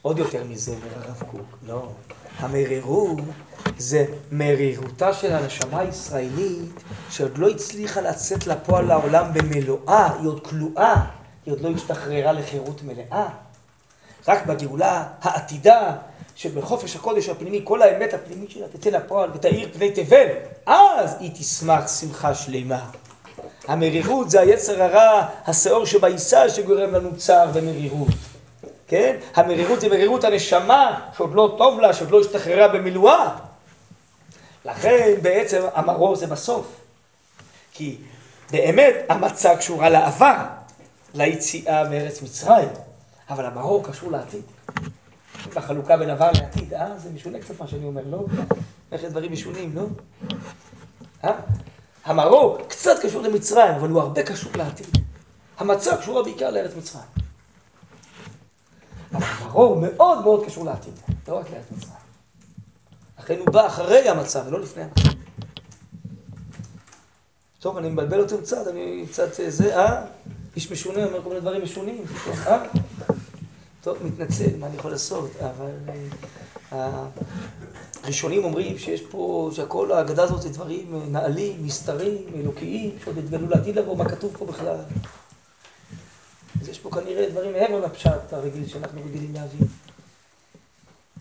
Speaker 1: עוד יותר מזה, אומר הרב קוק, לא. המרירות זה מרירותה של הנשמה הישראלית שעוד לא הצליחה לצאת לפועל לעולם במלואה, היא עוד כלואה, היא עוד לא השתחררה לחירות מלאה. רק בגאולה העתידה שבחופש הקודש הפנימי, כל האמת הפנימית שלה תצא לפועל ותאיר פני תבל, אז היא תשמח שמחה שלמה. המרירות זה היצר הרע, השאור שבעיסה שגורם לנו צער ומרירות. כן? המרירות זה מרירות הנשמה שעוד לא טוב לה, שעוד לא השתחררה במילואה. לכן בעצם המרור זה בסוף. כי באמת המצה קשורה לעבר, ליציאה מארץ מצרים, אבל המרור קשור לעתיד. בחלוקה בין עבר לעתיד, אה? זה משונה קצת מה שאני אומר, לא? איך דברים משונים, לא? אה? המרור קצת קשור למצרים, אבל הוא הרבה קשור לעתיד. המצה קשורה בעיקר לארץ מצרים. אבל מרור מאוד מאוד קשור לעתיד, לא רק ליד מצרים. לכן הוא בא אחרי המצב ולא לפני המצב. טוב, אני מבלבל אותם קצת, אני קצת זה, אה? איש משונה אומר כל מיני דברים משונים, אה? טוב, מתנצל, מה אני יכול לעשות, אבל אה, הראשונים אומרים שיש פה, שהכל ההגדה הזאת זה דברים אה, נעלים, נסתרים, אלוקיים, שעוד יתגלו לעתיד לבוא, מה כתוב פה בכלל. אז יש פה כנראה דברים מעבר לפשט הרגיל שאנחנו רגילים להבין.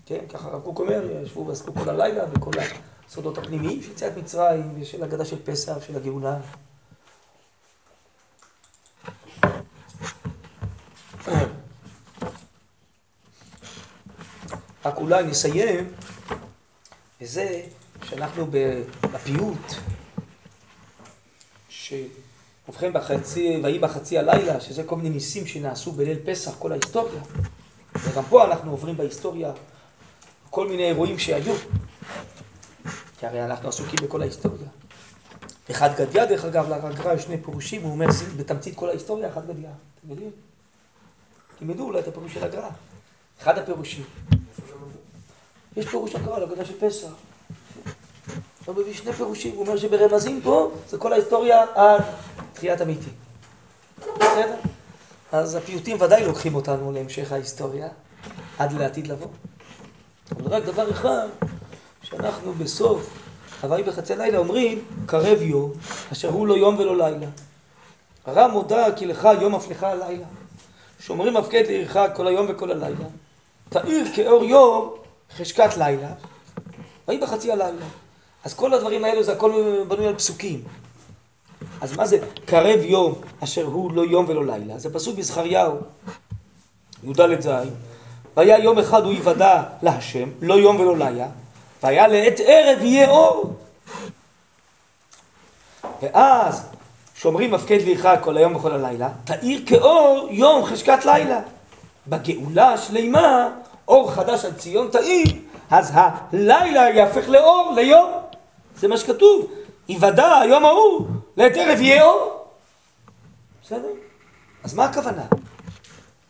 Speaker 1: כן, ככה הרב קוק אומר, ישבו ועסקו כל הלילה בכל הסודות הפנימיים של יציאת מצרים ושל הגדה של פסח, של הגאולה. רק אולי נסיים בזה שאנחנו בפיוט, ובכן בחצי, ויהי בחצי הלילה, שזה כל מיני ניסים שנעשו בליל פסח, כל ההיסטוריה. וגם פה אנחנו עוברים בהיסטוריה כל מיני אירועים שהיו, כי הרי אנחנו עסוקים בכל ההיסטוריה. אחד גדיה, דרך אגב, לגר"א יש שני פירושים, הוא אומר בתמצית כל ההיסטוריה, אחד גדיה. אתם יודעים? תלמדו אולי את הפירוש של הגר"א. אחד הפירושים. יש פירוש הגר"א לגדה של פסח. הוא מביא שני פירושים, הוא אומר שברמזים פה זה כל ההיסטוריה עד תחיית המתים. בסדר? אז הפיוטים ודאי לוקחים אותנו להמשך ההיסטוריה, עד לעתיד לבוא. אבל רק דבר אחד, שאנחנו בסוף הוואי בחצי לילה אומרים, קרב יום, אשר הוא לא יום ולא לילה. הרע מודה כי לך יום אף לך הלילה. שומרים הפקד לעירך כל היום וכל הלילה. תאיר כאור יום חשקת לילה, ויהי בחצי הלילה. אז כל הדברים האלו זה הכל בנוי על פסוקים. אז מה זה קרב יום אשר הוא לא יום ולא לילה? זה פסוק בזכריהו, י"ד ז', והיה יום אחד הוא יוודע להשם, לא יום ולא לילה, והיה לעת ערב יהיה אור. ואז שומרים מפקד לירך כל היום וכל הלילה, תאיר כאור יום חשקת לילה. בגאולה השלימה, אור חדש על ציון תאיר, אז הלילה יהפך לאור, ליום. זה מה שכתוב. יוודע היום ההוא, יהיה אור. בסדר? אז מה הכוונה?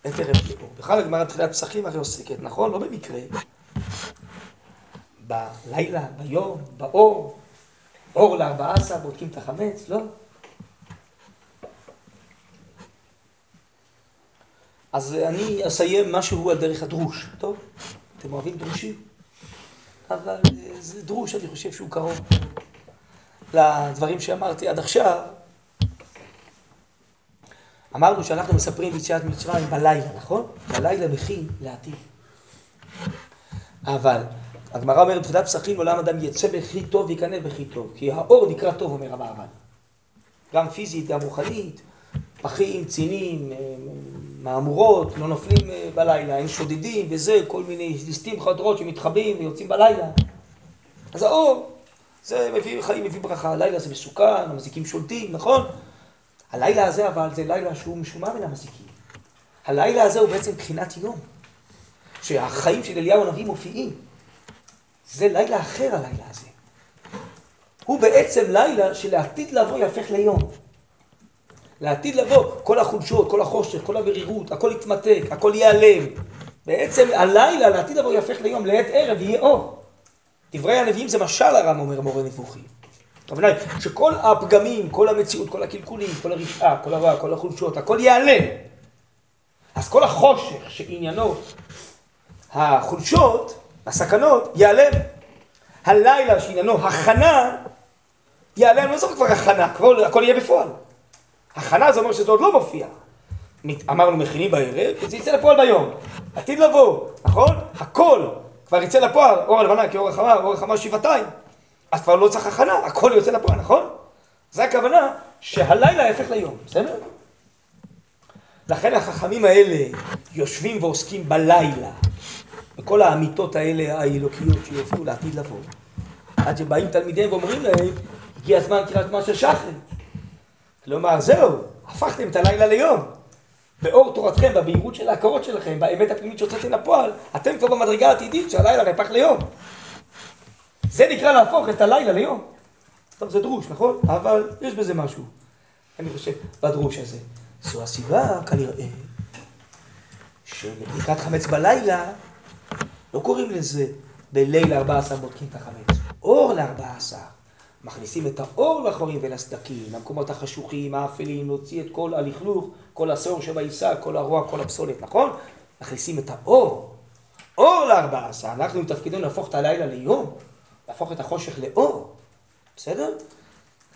Speaker 1: יהיה אור. בכלל הגמרא בתחילת פסחים הרי עוסקת, נכון? לא במקרה. בלילה, ביום, באור, אור לארבעה עשר, בודקים את החמץ, לא? אז אני אסיים משהו על דרך הדרוש, טוב? אתם אוהבים דרושים? אבל זה דרוש, אני חושב שהוא קרוב לדברים שאמרתי עד עכשיו. אמרנו שאנחנו מספרים ביציאת מצרים בלילה, נכון? בלילה מכין לעתיד. אבל הגמרא אומרת בתחילת פסחים עולם אדם יצא בכי טוב וייכנס בכי טוב, כי האור נקרא טוב, אומר המערב. גם פיזית, גם רוחנית, פחים, צינים, אה, מהמורות, לא נופלים אה, בלילה, אין שודדים וזה, כל מיני ליסטים חדרות שמתחבאים ויוצאים בלילה. אז האור, זה מביא חיים, מביא ברכה. הלילה זה מסוכן, המזיקים שולטים, נכון? הלילה הזה אבל זה לילה שהוא משומע מן המזיקים. הלילה הזה הוא בעצם בחינת יום. שהחיים של אליהו הנביא מופיעים. זה לילה אחר הלילה הזה. הוא בעצם לילה שלעתיד לבוא יהפך ליום. לעתיד לבוא, כל החולשות, כל החושך, כל המרירות, הכל יתמתק, הכל ייעלם. בעצם הלילה לעתיד לבוא יהפך ליום, לעת ערב יהיה אור. דברי הנביאים זה משל הרם, אומר מורה נבוכים. הכוונה היא שכל הפגמים, כל המציאות, כל הקלקולים, כל הרשעה, כל הרע, כל החולשות, הכל ייעלם. אז כל החושך שעניינו החולשות, הסכנות, ייעלם. הלילה שעניינו הכנה, ייעלם, לא זוכר כבר הכנה, כבר הכל יהיה בפועל. הכנה זה אומר שזה עוד לא מופיע. אמרנו מכינים בערב, וזה יצא לפועל ביום. עתיד לבוא, נכון? הכל כבר יצא לפועל, אור הלבנה כאור החמה, אור החמה שבעתיים. אז כבר לא צריך הכנה, הכל יוצא לפועל, נכון? זה הכוונה שהלילה יהפך ליום, בסדר? לכן החכמים האלה יושבים ועוסקים בלילה, בכל האמיתות האלה האלוקיות שיופיעו לעתיד לבוא. עד שבאים תלמידיהם ואומרים להם, הגיע הזמן קריאת מה של שחרי. כלומר, זהו, הפכתם את הלילה ליום. באור תורתכם, בבהירות של ההכרות שלכם, באמת הפנימית שהוצאתם לפועל, אתם כבר במדרגה העתידית שהלילה נהפך ליום. זה נקרא להפוך את הלילה ליום. טוב, זה דרוש, נכון? אבל יש בזה משהו, אני חושב, בדרוש הזה. זו הסיבה, כנראה, שלקראת חמץ בלילה, לא קוראים לזה בליל 14 בודקים את החמץ, אור ל-14. מכניסים את האור לחורים ולסדקים, למקומות החשוכים, האפלים, להוציא את כל הלכלוך, כל השאור שבעיסה, כל הרוע, כל הפסולת, נכון? מכניסים את האור, אור ל-14. אנחנו עם תפקידנו להפוך את הלילה ליום, להפוך את החושך לאור, בסדר?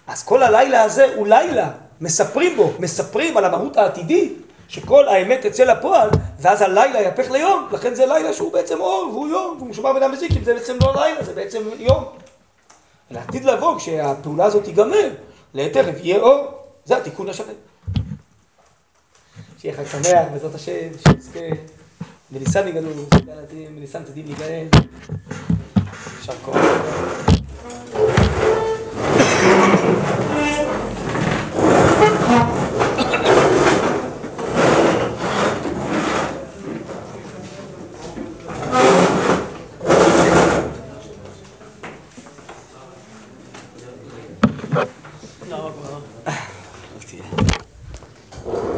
Speaker 1: אז כל הלילה הזה הוא לילה, מספרים בו, מספרים על המהות העתידית, שכל האמת תצא לפועל, ואז הלילה יהפך ליום, לכן זה לילה שהוא בעצם אור, והוא יום, והוא משומר בין המזיקים, זה בעצם לא לילה, זה בעצם יום. לעתיד לבוא, כשהפעולה הזאת תיגמר, לתכף יהיה אור, זה התיקון השלם. שיהיה חג שמח, בעזרת השם, שנזכה בניסן יגאלו, בניסן תדעים להיגאל. יישר כוח.